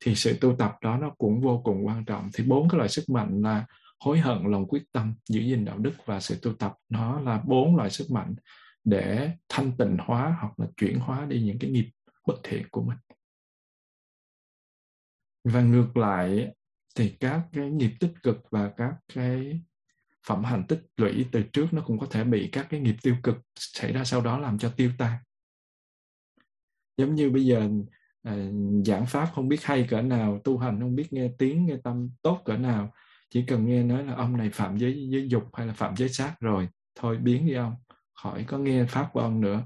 thì sự tu tập đó nó cũng vô cùng quan trọng. Thì bốn cái loại sức mạnh là hối hận, lòng quyết tâm, giữ gìn đạo đức và sự tu tập. Nó là bốn loại sức mạnh để thanh tịnh hóa hoặc là chuyển hóa đi những cái nghiệp bất thiện của mình. Và ngược lại thì các cái nghiệp tích cực và các cái phẩm hành tích lũy từ trước nó cũng có thể bị các cái nghiệp tiêu cực xảy ra sau đó làm cho tiêu tan. Giống như bây giờ à, giảng pháp không biết hay cỡ nào tu hành không biết nghe tiếng nghe tâm tốt cỡ nào. Chỉ cần nghe nói là ông này phạm giới giới dục hay là phạm giới sát rồi thôi biến đi ông khỏi có nghe pháp của ông nữa.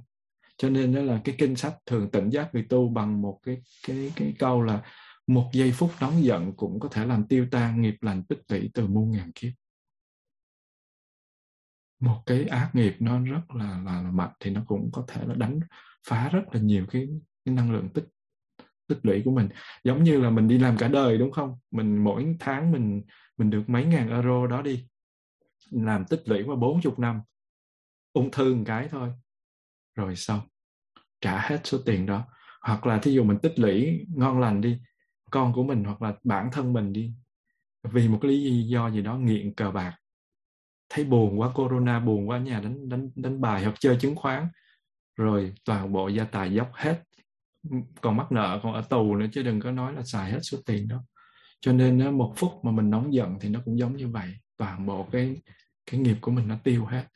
Cho nên đó là cái kinh sách thường tỉnh giác người tu bằng một cái cái cái câu là một giây phút nóng giận cũng có thể làm tiêu tan nghiệp lành tích lũy từ muôn ngàn kiếp. Một cái ác nghiệp nó rất là là, là mạnh thì nó cũng có thể là đánh phá rất là nhiều cái, cái năng lượng tích tích lũy của mình. Giống như là mình đi làm cả đời, đúng không? Mình mỗi tháng mình mình được mấy ngàn euro đó đi. Làm tích lũy qua 40 năm. Ung thư một cái thôi. Rồi xong. Trả hết số tiền đó. Hoặc là thí dụ mình tích lũy ngon lành đi. Con của mình hoặc là bản thân mình đi. Vì một cái lý do gì đó nghiện cờ bạc. Thấy buồn quá, corona buồn quá, nhà đánh đánh đánh bài hoặc chơi chứng khoán. Rồi toàn bộ gia tài dốc hết còn mắc nợ còn ở tù nữa chứ đừng có nói là xài hết số tiền đó. Cho nên một phút mà mình nóng giận thì nó cũng giống như vậy. Toàn bộ cái cái nghiệp của mình nó tiêu hết.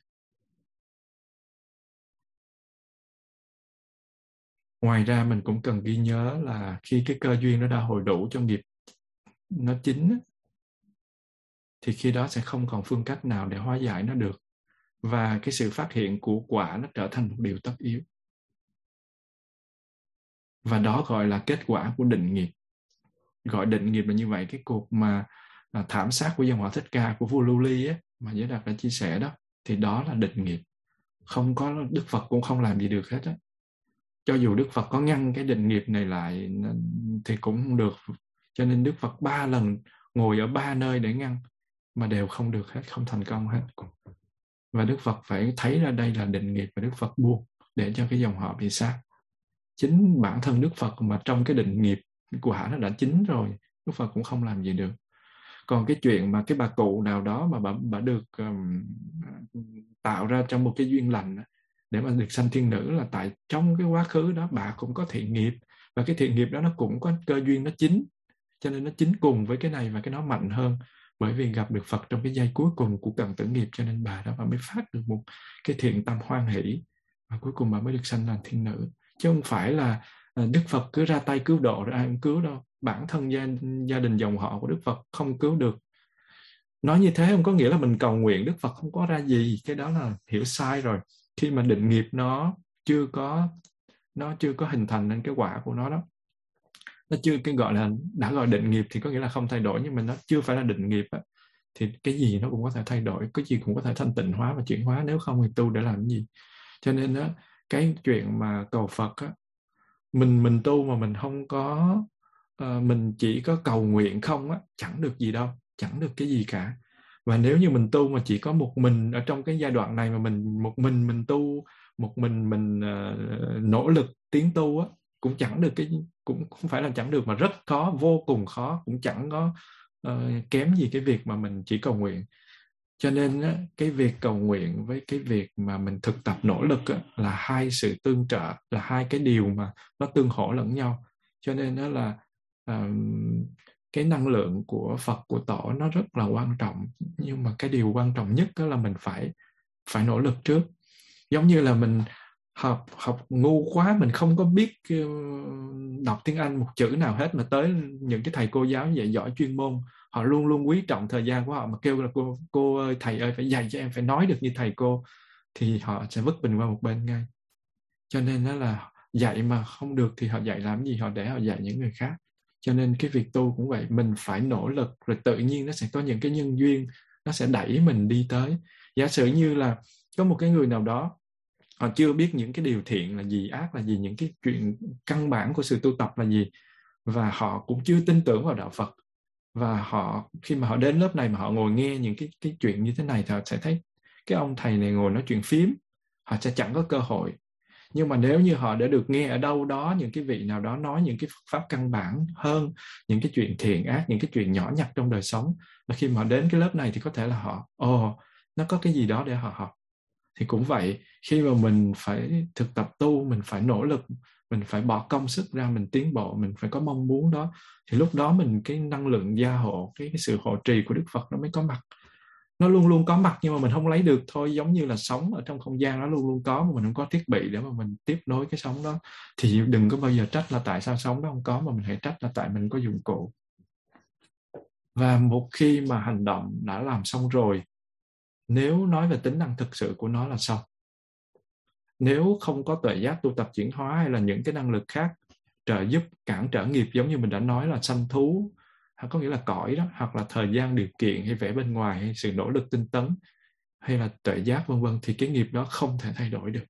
Ngoài ra mình cũng cần ghi nhớ là khi cái cơ duyên nó đã hồi đủ cho nghiệp nó chín thì khi đó sẽ không còn phương cách nào để hóa giải nó được. Và cái sự phát hiện của quả nó trở thành một điều tất yếu và đó gọi là kết quả của định nghiệp. Gọi định nghiệp là như vậy cái cuộc mà à, thảm sát của dòng họ thích ca của vua lưu ly á mà giới đạt đã chia sẻ đó thì đó là định nghiệp. Không có đức phật cũng không làm gì được hết á. Cho dù đức phật có ngăn cái định nghiệp này lại thì cũng không được. Cho nên đức phật ba lần ngồi ở ba nơi để ngăn mà đều không được hết không thành công hết. Và đức phật phải thấy ra đây là định nghiệp và đức phật buông để cho cái dòng họ bị sát chính bản thân đức phật mà trong cái định nghiệp của hả nó đã chính rồi đức phật cũng không làm gì được. Còn cái chuyện mà cái bà cụ nào đó mà bà, bà được um, tạo ra trong một cái duyên lành để mà được sanh thiên nữ là tại trong cái quá khứ đó bà cũng có thiện nghiệp. Và cái thiện nghiệp đó nó cũng có cơ duyên nó chính cho nên nó chính cùng với cái này và cái nó mạnh hơn bởi vì gặp được Phật trong cái giây cuối cùng của cần tử nghiệp cho nên bà đó bà mới phát được một cái thiện tâm hoan hỷ và cuối cùng bà mới được sanh làm thiên nữ chứ không phải là ờ, Đức Phật cứ ra tay cứu độ rồi ai cũng cứu đâu. Bản thân gia, gia đình dòng họ của Đức Phật không cứu được. Nói như thế không có nghĩa là mình cầu nguyện Đức Phật không có ra gì cái đó là hiểu sai rồi. Khi mà định nghiệp nó chưa có nó chưa có hình thành nên cái quả của nó đó nó chưa cái gọi là đã gọi định nghiệp thì có nghĩa là không thay đổi nhưng mà nó chưa phải là định nghiệp á thì cái gì nó cũng có thể thay đổi cái gì cũng có thể thanh tịnh hóa và chuyển hóa nếu không thì tu để làm cái gì? Cho nên đó cái chuyện mà cầu Phật á mình mình tu mà mình không có uh, mình chỉ có cầu nguyện không á chẳng được gì đâu chẳng được cái gì cả. Và nếu như mình tu mà chỉ có một mình ở trong cái giai đoạn này mà mình một mình mình tu một mình mình uh, nỗ lực tiến tu á cũng chẳng được cái cũng không phải là chẳng được mà rất khó vô cùng khó cũng chẳng có uh, kém gì cái việc mà mình chỉ cầu nguyện cho nên á, cái việc cầu nguyện với cái việc mà mình thực tập nỗ lực á, là hai sự tương trợ là hai cái điều mà nó tương hỗ lẫn nhau. Cho nên đó là um, cái năng lượng của Phật của tổ nó rất là quan trọng. Nhưng mà cái điều quan trọng nhất đó là mình phải phải nỗ lực trước. Giống như là mình học học ngu quá mình không có biết đọc tiếng Anh một chữ nào hết mà tới những cái thầy cô giáo dạy giỏi chuyên môn họ luôn luôn quý trọng thời gian của họ. Mà kêu là cô cô ơi, thầy ơi, phải dạy cho em, phải nói được như thầy cô, thì họ sẽ vứt mình qua một bên ngay. Cho nên đó là dạy mà không được thì họ dạy làm gì? Họ để họ dạy những người khác. Cho nên cái việc tu cũng vậy. Mình phải nỗ lực rồi tự nhiên nó sẽ có những cái nhân duyên, nó sẽ đẩy mình đi tới. Giả sử như là có một cái người nào đó, họ chưa biết những cái điều thiện là gì, ác là gì, những cái chuyện căn bản của sự tu tập là gì, và họ cũng chưa tin tưởng vào đạo Phật và họ khi mà họ đến lớp này mà họ ngồi nghe những cái cái chuyện như thế này thì họ sẽ thấy cái ông thầy này ngồi nói chuyện phím họ sẽ chẳng có cơ hội. Nhưng mà nếu như họ đã được nghe ở đâu đó những cái vị nào đó nói những cái pháp căn bản hơn những cái chuyện thiện ác những cái chuyện nhỏ nhặt trong đời sống là khi mà họ đến cái lớp này thì có thể là họ ồ oh, nó có cái gì đó để họ học. Thì cũng vậy khi mà mình phải thực tập tu mình phải nỗ lực mình phải bỏ công sức ra mình tiến bộ mình phải có mong muốn đó. Thì lúc đó mình cái năng lượng gia hộ cái, cái sự hộ trì của đức phật nó mới có mặt. Nó luôn luôn có mặt nhưng mà mình không lấy được thôi giống như là sống ở trong không gian nó luôn luôn có mà mình không có thiết bị để mà mình tiếp nối cái sống đó. Thì đừng có bao giờ trách là tại sao sống đó không có mà mình hãy trách là tại mình có dụng cụ. Và một khi mà hành động đã làm xong rồi nếu nói về tính năng thực sự của nó là xong nếu không có tuệ giác tu tập chuyển hóa hay là những cái năng lực khác trợ giúp, cản trở nghiệp giống như mình đã nói là sanh thú hay có nghĩa là cõi đó, hoặc là thời gian, điều kiện hay vẻ bên ngoài, hay sự nỗ lực tinh tấn, hay là tuệ giác, vân vân, thì cái nghiệp đó không thể thay đổi được.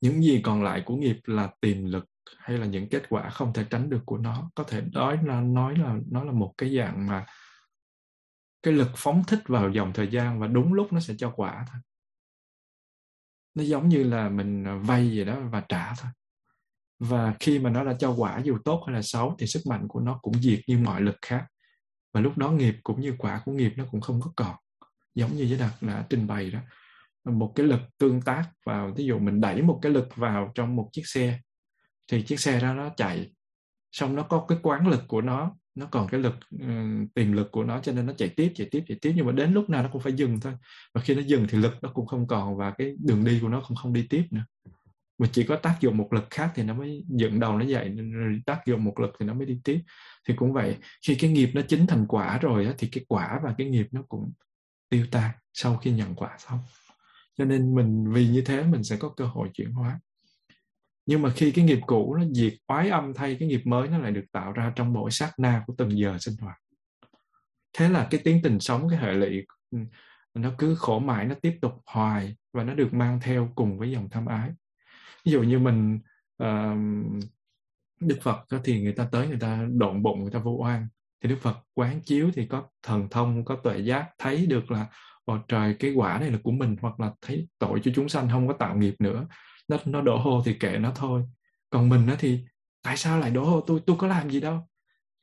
Những gì còn lại của nghiệp là tiềm lực hay là những kết quả không thể tránh được của nó? Có thể nói là nói là, nó là một cái dạng mà cái lực phóng thích vào dòng thời gian và đúng lúc nó sẽ cho quả thôi. Nó giống như là mình à, vay gì đó và trả thôi. Và khi mà nó đã cho quả dù tốt hay là xấu thì sức mạnh của nó cũng diệt như mọi lực khác. Và lúc đó nghiệp cũng như quả của nghiệp nó cũng không có còn. Giống như với đạt đã trình bày đó. Một cái lực tương tác vào ví dụ mình đẩy một cái lực vào trong một chiếc xe, thì chiếc xe đó nó chạy. Xong nó có cái quán lực của nó nó còn cái lực tiềm lực của nó cho nên nó chạy tiếp chạy tiếp chạy tiếp. Nhưng mà đến lúc nào nó cũng phải dừng thôi. Và khi nó dừng thì lực nó cũng không còn và cái đường đi của nó cũng không đi tiếp nữa. Mà chỉ có tác dụng một lực khác thì nó mới dựng đầu nó dậy tác dụng một lực thì nó mới đi tiếp. Thì cũng vậy khi cái nghiệp nó chính thành quả rồi á, thì cái quả và cái nghiệp nó cũng tiêu tan sau khi nhận quả xong. Cho nên mình vì như thế mình sẽ có cơ hội chuyển hóa nhưng mà khi cái nghiệp cũ nó diệt oái âm thay cái nghiệp mới nó lại được tạo ra trong mỗi sát na của từng giờ sinh hoạt. Thế là cái tiến trình sống cái hệ lụy nó cứ khổ mãi nó tiếp tục hoài và nó được mang theo cùng với dòng tham ái. Ví dụ như mình uh, đức phật thì người ta tới người ta độn bụng người ta vô oan. Thì đức phật quán chiếu thì có thần thông có tuệ giác thấy được là Ồ trời cái quả này là của mình hoặc là thấy tội cho chúng sanh không có tạo nghiệp nữa nó nó đổ hồ thì kệ nó thôi. Còn mình nó thì, tại sao lại đổ hồ? tôi tôi có làm gì đâu.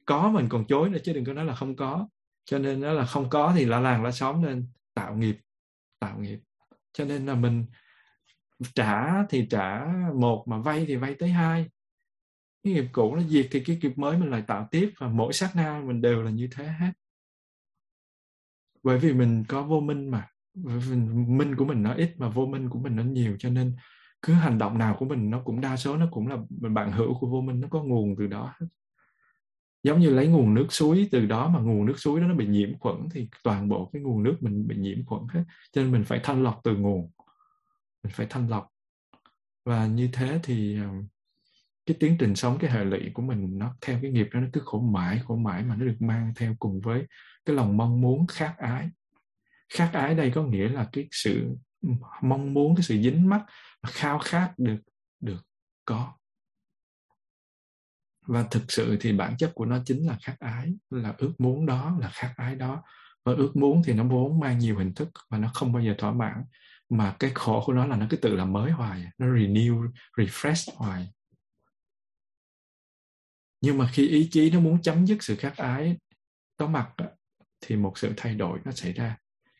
Có mình còn chối nữa chứ đừng có nói là không có. Cho nên nó là không có thì là làng lá xóm nên tạo nghiệp tạo nghiệp. Cho nên là mình trả thì trả, một mà vay thì vay tới hai. Cái nghiệp cũ nó diệt thì cái nghiệp mới mình lại tạo tiếp và mỗi sát na mình đều là như thế hết. Bởi vì mình có vô minh mà. Minh của mình nó ít mà vô minh của mình nó nhiều cho nên cứ hành động nào của mình nó cũng đa số nó cũng là bạn hữu của vô minh, nó có nguồn từ đó giống như lấy nguồn nước suối từ đó mà nguồn nước suối đó nó bị nhiễm khuẩn thì toàn bộ cái nguồn nước mình bị nhiễm khuẩn hết. Cho nên mình phải thanh lọc từ nguồn. Mình phải thanh lọc. Và như thế thì ờ, cái tiến trình sống, cái hệ lụy của mình nó theo cái nghiệp đó nó cứ khổ mãi khổ mãi mà nó được mang theo cùng với cái lòng mong muốn khát ái. Khát ái đây có nghĩa là cái sự mong muốn, cái sự dính mắc khao khát được được có. Và thực sự thì bản chất của nó chính là khát ái, là ước muốn đó, là khát ái đó. Và ước muốn thì nó vốn mang nhiều hình thức và nó không bao giờ thỏa mãn. Mà cái khổ của nó là nó cứ tự làm mới hoài, nó renew, refresh hoài. Nhưng mà khi ý chí nó muốn chấm dứt sự khát ái có mặt thì một sự thay đổi nó xảy ra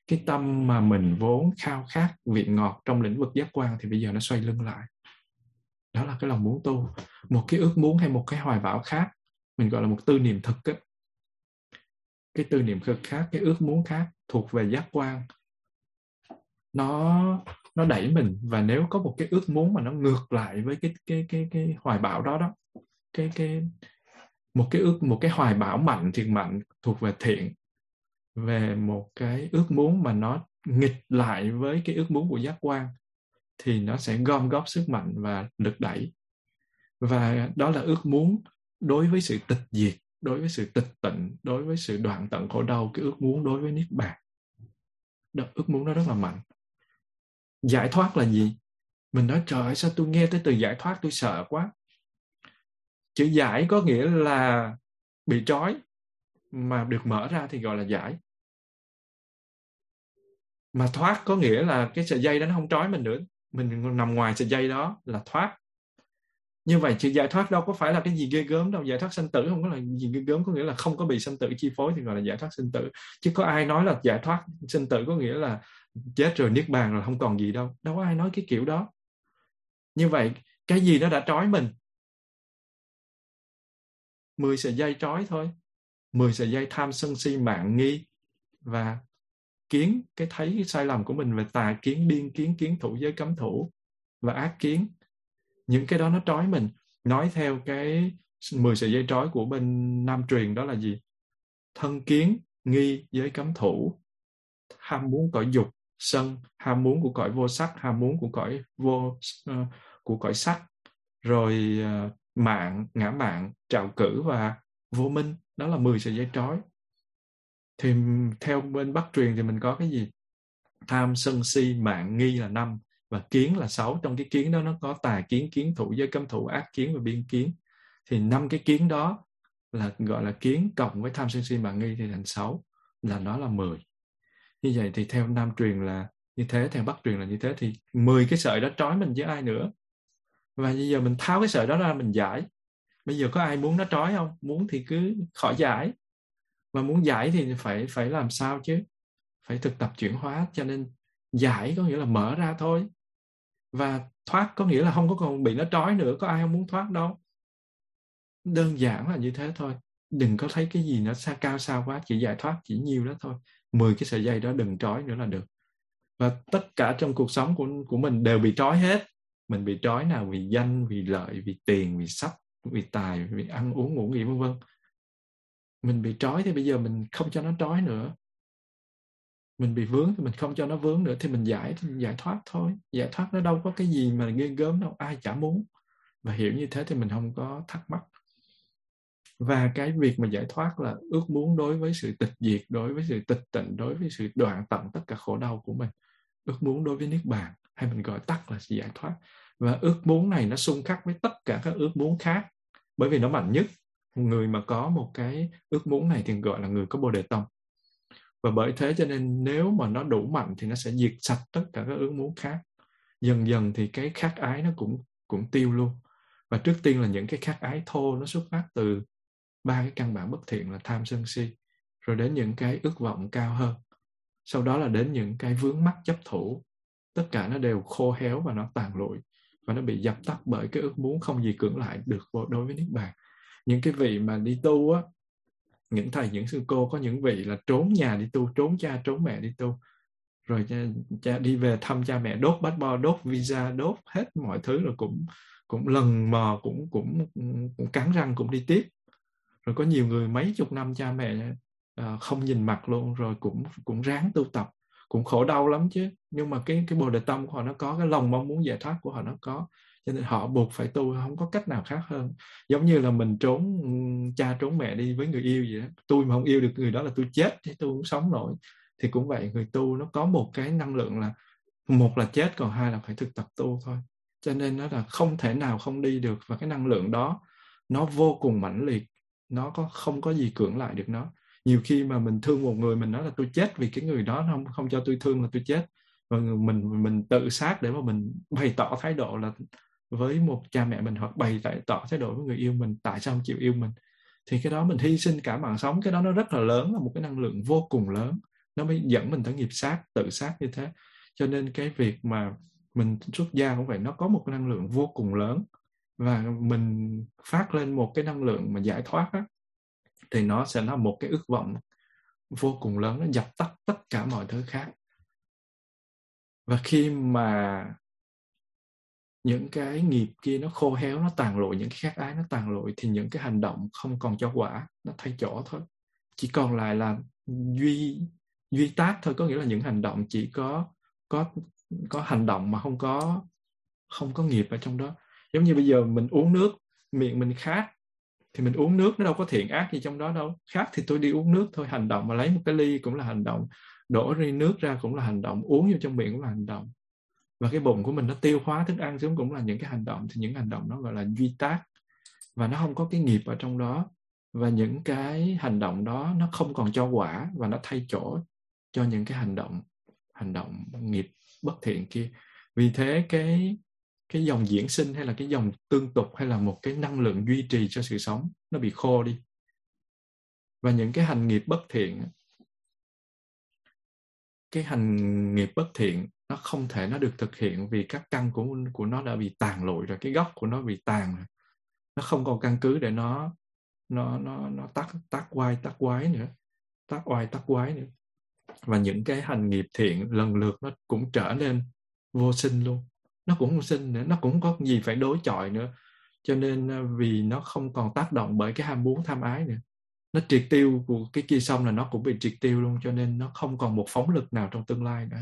cái tâm mà mình vốn khao khát vị ngọt trong lĩnh vực giác quan thì bây giờ nó xoay lưng lại. Đó là cái lòng muốn tu. Một cái ước muốn hay một cái hoài bão khác, mình gọi là một tư niệm thực ấy. cái tư niệm thực khác, cái ước muốn khác thuộc về giác quan. Nó nó đẩy mình và nếu có một cái ước muốn mà nó ngược lại với cái cái cái cái hoài bão đó đó, cái cái, một cái ước, một cái hoài bão mạnh, thiệt mạnh thuộc về thiện về một cái ước muốn mà nó nghịch lại với cái ước muốn của giác quan thì nó sẽ gom góp sức mạnh và lực đẩy. Và đó là ước muốn đối với sự tịch diệt đối với sự tịch tịnh đối với sự đoạn tận khổ đau cái ước muốn đối với niết bàn. Đó, ước muốn nó rất là mạnh. Giải thoát là gì? Mình nói trời ơi sao tôi nghe tới từ giải thoát tôi sợ quá. Chữ giải có nghĩa là bị trói mà được mở ra thì gọi là giải mà thoát có nghĩa là cái sợi dây đó nó không trói mình nữa. Mình nằm ngoài sợi dây đó là thoát. Như vậy chữ giải thoát đâu có phải là cái gì ghê gớm đâu. Giải thoát sanh tử không có là gì ghê gớm, có nghĩa là không có bị sanh tử chi phối thì gọi là giải thoát sinh tử. Chứ có ai nói là giải thoát sinh tử có nghĩa là chết rồi niết bàn là không còn gì đâu. Đâu có ai nói cái kiểu đó. Như vậy, cái gì nó đã trói mình? 10 sợi dây trói thôi. 10 sợi dây tham sân si mạng nghi. Và kiến cái thấy cái sai lầm của mình về tà kiến điên kiến kiến thủ giới cấm thủ và ác kiến. Những cái đó nó trói mình. Nói theo cái 10 sợi dây trói của bên nam truyền đó là gì? Thân kiến nghi giới cấm thủ ham muốn cõi dục sân ham muốn của cõi vô sắc ham muốn của cõi vô uh, của cõi sắc. Rồi uh, mạng ngã mạng trạo cử và vô minh. Đó là 10 sợi dây trói thì theo bên bắc truyền thì mình có cái gì? Tham, sân, si, mạng, nghi là năm và kiến là sáu. Trong cái kiến đó nó có tà kiến kiến thủ, giới cấm thủ, ác kiến và biên kiến. Thì năm cái kiến đó là, gọi là kiến cộng với tham, sân, si, mạng, nghi thì thành sáu, là nó là mười. Như vậy thì theo nam truyền là như thế, theo bắc truyền là như thế. Thì mười cái sợi đó trói mình với ai nữa? Và bây giờ mình tháo cái sợi đó ra mình giải. Bây giờ có ai muốn nó trói không? Muốn thì cứ khỏi giải mà muốn giải thì phải phải làm sao chứ? Phải thực tập chuyển hóa cho nên giải có nghĩa là mở ra thôi. Và thoát có nghĩa là không có còn bị nó trói nữa, có ai không muốn thoát đâu. Đơn giản là như thế thôi. Đừng có thấy cái gì nó xa cao xa quá, chỉ giải thoát chỉ nhiêu đó thôi. Mười cái sợi dây đó đừng trói nữa là được. Và tất cả trong cuộc sống của của mình đều bị trói hết. Mình bị trói nào vì danh, vì lợi, vì tiền, vì sắc vì tài, vì ăn uống, ngủ nghỉ, vân vân mình bị trói thì bây giờ mình không cho nó trói nữa. Mình bị vướng thì mình không cho nó vướng nữa, thì mình giải thì mình giải thoát thôi. Giải thoát nó đâu có cái gì mà ghê gớm đâu, ai chả muốn. Và hiểu như thế thì mình không có thắc mắc. Và cái việc mà giải thoát là ước muốn đối với sự tịch diệt, đối với sự tịch tịnh, đối với sự đoạn tận tất cả khổ đau của mình. Ước muốn đối với niết bàn, hay mình gọi tắt là sự giải thoát. Và ước muốn này nó xung khắc với tất cả các ước muốn khác, bởi vì nó mạnh nhất người mà có một cái ước muốn này thì gọi là người có bồ đề tâm và bởi thế cho nên nếu mà nó đủ mạnh thì nó sẽ diệt sạch tất cả các ước muốn khác. Dần dần thì cái khát ái nó cũng cũng tiêu luôn. Và trước tiên là những cái khát ái thô nó xuất phát từ ba cái căn bản bất thiện là tham sân si, rồi đến những cái ước vọng cao hơn. Sau đó là đến những cái vướng mắc chấp thủ. Tất cả nó đều khô héo và nó tàn lụi và nó bị dập tắt bởi cái ước muốn không gì cưỡng lại được đối với niết bàn những cái vị mà đi tu á những thầy những sư cô có những vị là trốn nhà đi tu trốn cha trốn mẹ đi tu. Rồi cha, cha đi về thăm cha mẹ đốt bát bo đốt visa đốt hết mọi thứ rồi cũng cũng lần mò cũng cũng cũng cắn răng cũng đi tiếp. Rồi có nhiều người mấy chục năm cha mẹ uh, không nhìn mặt luôn rồi cũng cũng ráng tu tập. Cũng khổ đau lắm chứ. Nhưng mà cái cái bồ đề tâm của họ nó có cái lòng mong muốn giải thoát của họ nó có cho nên họ buộc phải tu, không có cách nào khác hơn. Giống như là mình trốn cha trốn mẹ đi với người yêu vậy đó. tôi mà không yêu được người đó là tôi chết, chứ tôi không sống nổi. Thì cũng vậy, người tu nó có một cái năng lượng là, một là chết, còn hai là phải thực tập tu thôi. Cho nên nó là không thể nào không đi được, và cái năng lượng đó nó vô cùng mãnh liệt. Nó có, không có gì cưỡng lại được nó. Nhiều khi mà mình thương một người, mình nói là tôi chết vì cái người đó không không cho tôi thương là tôi chết. Và mình mình tự sát để mà mình bày tỏ thái độ là với một cha mẹ mình hoặc bày tỏ thái độ với người yêu mình tại sao không chịu yêu mình? Thì cái đó mình hy sinh cả mạng sống cái đó nó rất là lớn là một cái năng lượng vô cùng lớn. Nó mới dẫn mình tới nghiệp sát tự sát như thế. Cho nên cái việc mà mình xuất gia cũng vậy nó có một cái năng lượng vô cùng lớn. Và mình phát lên một cái năng lượng mà giải thoát á, thì nó sẽ là một cái ước vọng vô cùng lớn nó dập tắt tất cả mọi thứ khác. Và khi mà những cái nghiệp kia nó khô héo, nó tàn lụi, những cái khát ái nó tàn lụi, thì những cái hành động không còn cho quả, nó thay chỗ thôi. Chỉ còn lại là duy duy tác thôi, có nghĩa là những hành động chỉ có có có hành động mà không có không có nghiệp ở trong đó. Giống như bây giờ mình uống nước, miệng mình khát, thì mình uống nước nó đâu có thiện ác gì trong đó đâu. Khát thì tôi đi uống nước thôi, hành động mà lấy một cái ly cũng là hành động, đổ ly nước ra cũng là hành động, uống vô trong miệng cũng là hành động và cái bụng của mình nó tiêu hóa thức ăn xuống cũng là những cái hành động, thì những hành động đó gọi là duy tác. Và nó không có cái nghiệp ở trong đó. Và những cái hành động đó nó không còn cho quả và nó thay chỗ cho những cái hành động hành động nghiệp bất thiện kia. Vì thế cái cái dòng diễn sinh hay là cái dòng tương tục hay là một cái năng lượng duy trì cho sự sống, nó bị khô đi. Và những cái hành nghiệp bất thiện cái hành nghiệp bất thiện nó không thể, nó được thực hiện vì các căn của của nó đã bị tàn lụi rồi, cái gốc của nó bị tàn rồi. Nó không còn căn cứ để nó nó nó nó tắt tắt quay tắt quái nữa. Tắt oai tắt quái nữa. Và những cái hành nghiệp thiện lần lượt nó cũng trở nên vô sinh luôn. Nó cũng không sinh nữa, nó cũng có gì phải đối chọi nữa. Cho nên à, vì nó không còn tác động bởi cái ham muốn, tham ái nữa. Nó triệt tiêu của cái kia xong là nó cũng bị triệt tiêu luôn, cho nên nó không còn một phóng lực nào trong tương lai nữa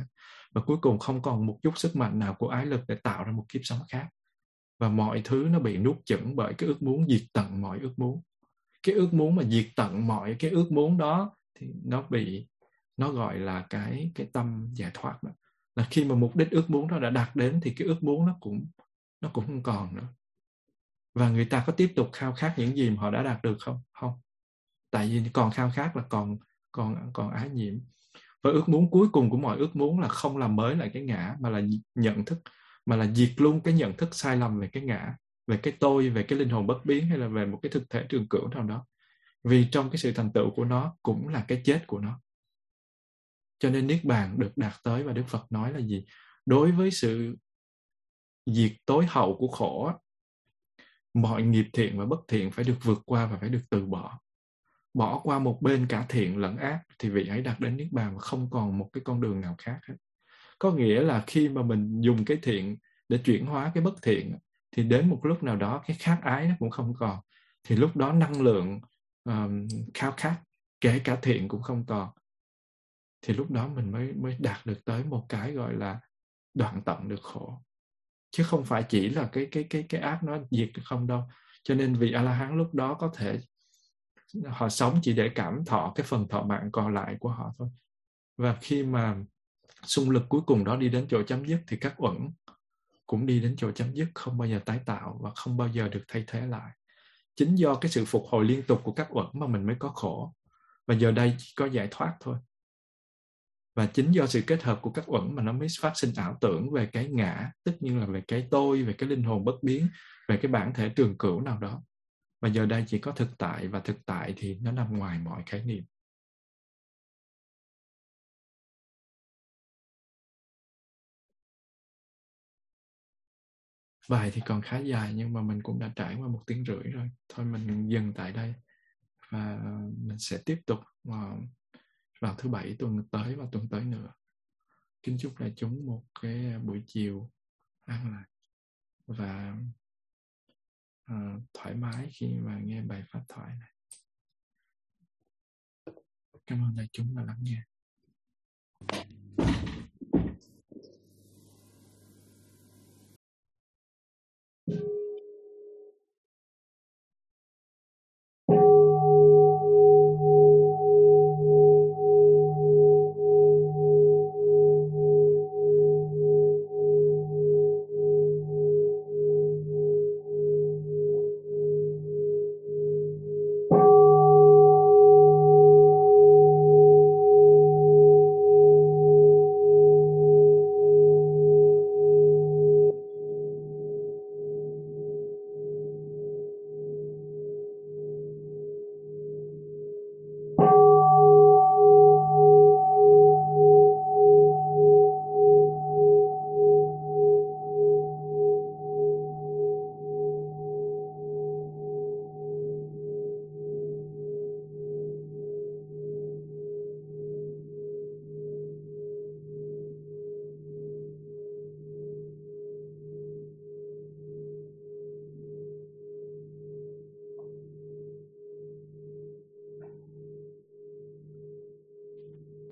và cuối cùng không còn một chút sức mạnh nào của ái lực để tạo ra một kiếp sống khác. Và mọi thứ nó bị nuốt chửng bởi cái ước muốn diệt tận mọi ước muốn. Cái ước muốn mà diệt tận mọi cái ước muốn đó thì nó bị, nó gọi là cái cái tâm giải thoát đó. Là khi mà mục đích ước muốn đó đã đạt đến thì cái ước muốn nó cũng nó cũng không còn nữa. Và người ta có tiếp tục khao khát những gì mà họ đã đạt được không? Không. Tại vì còn khao khát là còn còn còn ái nhiễm và ước muốn cuối cùng của mọi ước muốn là không làm mới lại cái ngã, mà là nhận thức, mà là diệt luôn cái nhận thức sai lầm về cái ngã, về cái tôi, về cái linh hồn bất biến, hay là về một cái thực thể trường cửu nào đó. Vì trong cái sự thành tựu của nó cũng là cái chết của nó. Cho nên niết bàn được đạt tới và đức phật nói là gì? Đối với sự diệt tối hậu của khổ mọi nghiệp thiện và bất thiện phải được vượt qua và phải được từ bỏ bỏ qua một bên cả thiện lẫn ác thì vị ấy đạt đến niết bàn và không còn một cái con đường nào khác hết. Có nghĩa là khi mà mình dùng cái thiện để chuyển hóa cái bất thiện thì đến một lúc nào đó cái khát ái nó cũng không còn. Thì lúc đó năng lượng um, khao khát kể cả thiện cũng không còn. Thì lúc đó mình mới mới đạt được tới một cái gọi là đoạn tận được khổ. Chứ không phải chỉ là cái cái cái cái ác nó diệt được không đâu. Cho nên vị a la hán lúc đó có thể họ sống chỉ để cảm thọ cái phần thọ mạng còn lại của họ thôi. Và khi mà xung lực cuối cùng đó đi đến chỗ chấm dứt thì các uẩn cũng đi đến chỗ chấm dứt, không bao giờ tái tạo và không bao giờ được thay thế lại. Chính do cái sự phục hồi liên tục của các uẩn mà mình mới có khổ. Và giờ đây chỉ có giải thoát thôi. Và chính do sự kết hợp của các uẩn mà nó mới phát sinh ảo tưởng về cái ngã tất nhiên là về cái tôi, về cái linh hồn bất biến, về cái bản thể trường cửu nào đó và giờ đây chỉ có thực tại và thực tại thì nó nằm ngoài mọi khái niệm. Bài thì còn khá dài nhưng mà mình cũng đã trải qua một tiếng rưỡi rồi. Thôi mình dừng tại đây và mình sẽ tiếp tục vào, vào thứ bảy tuần tới và tuần tới nữa. Kính chúc đại chúng một cái buổi chiều an lạc và Ờ, thoải mái khi mà nghe bài pháp thoại này. Cảm ơn đại chúng đã lắng nghe.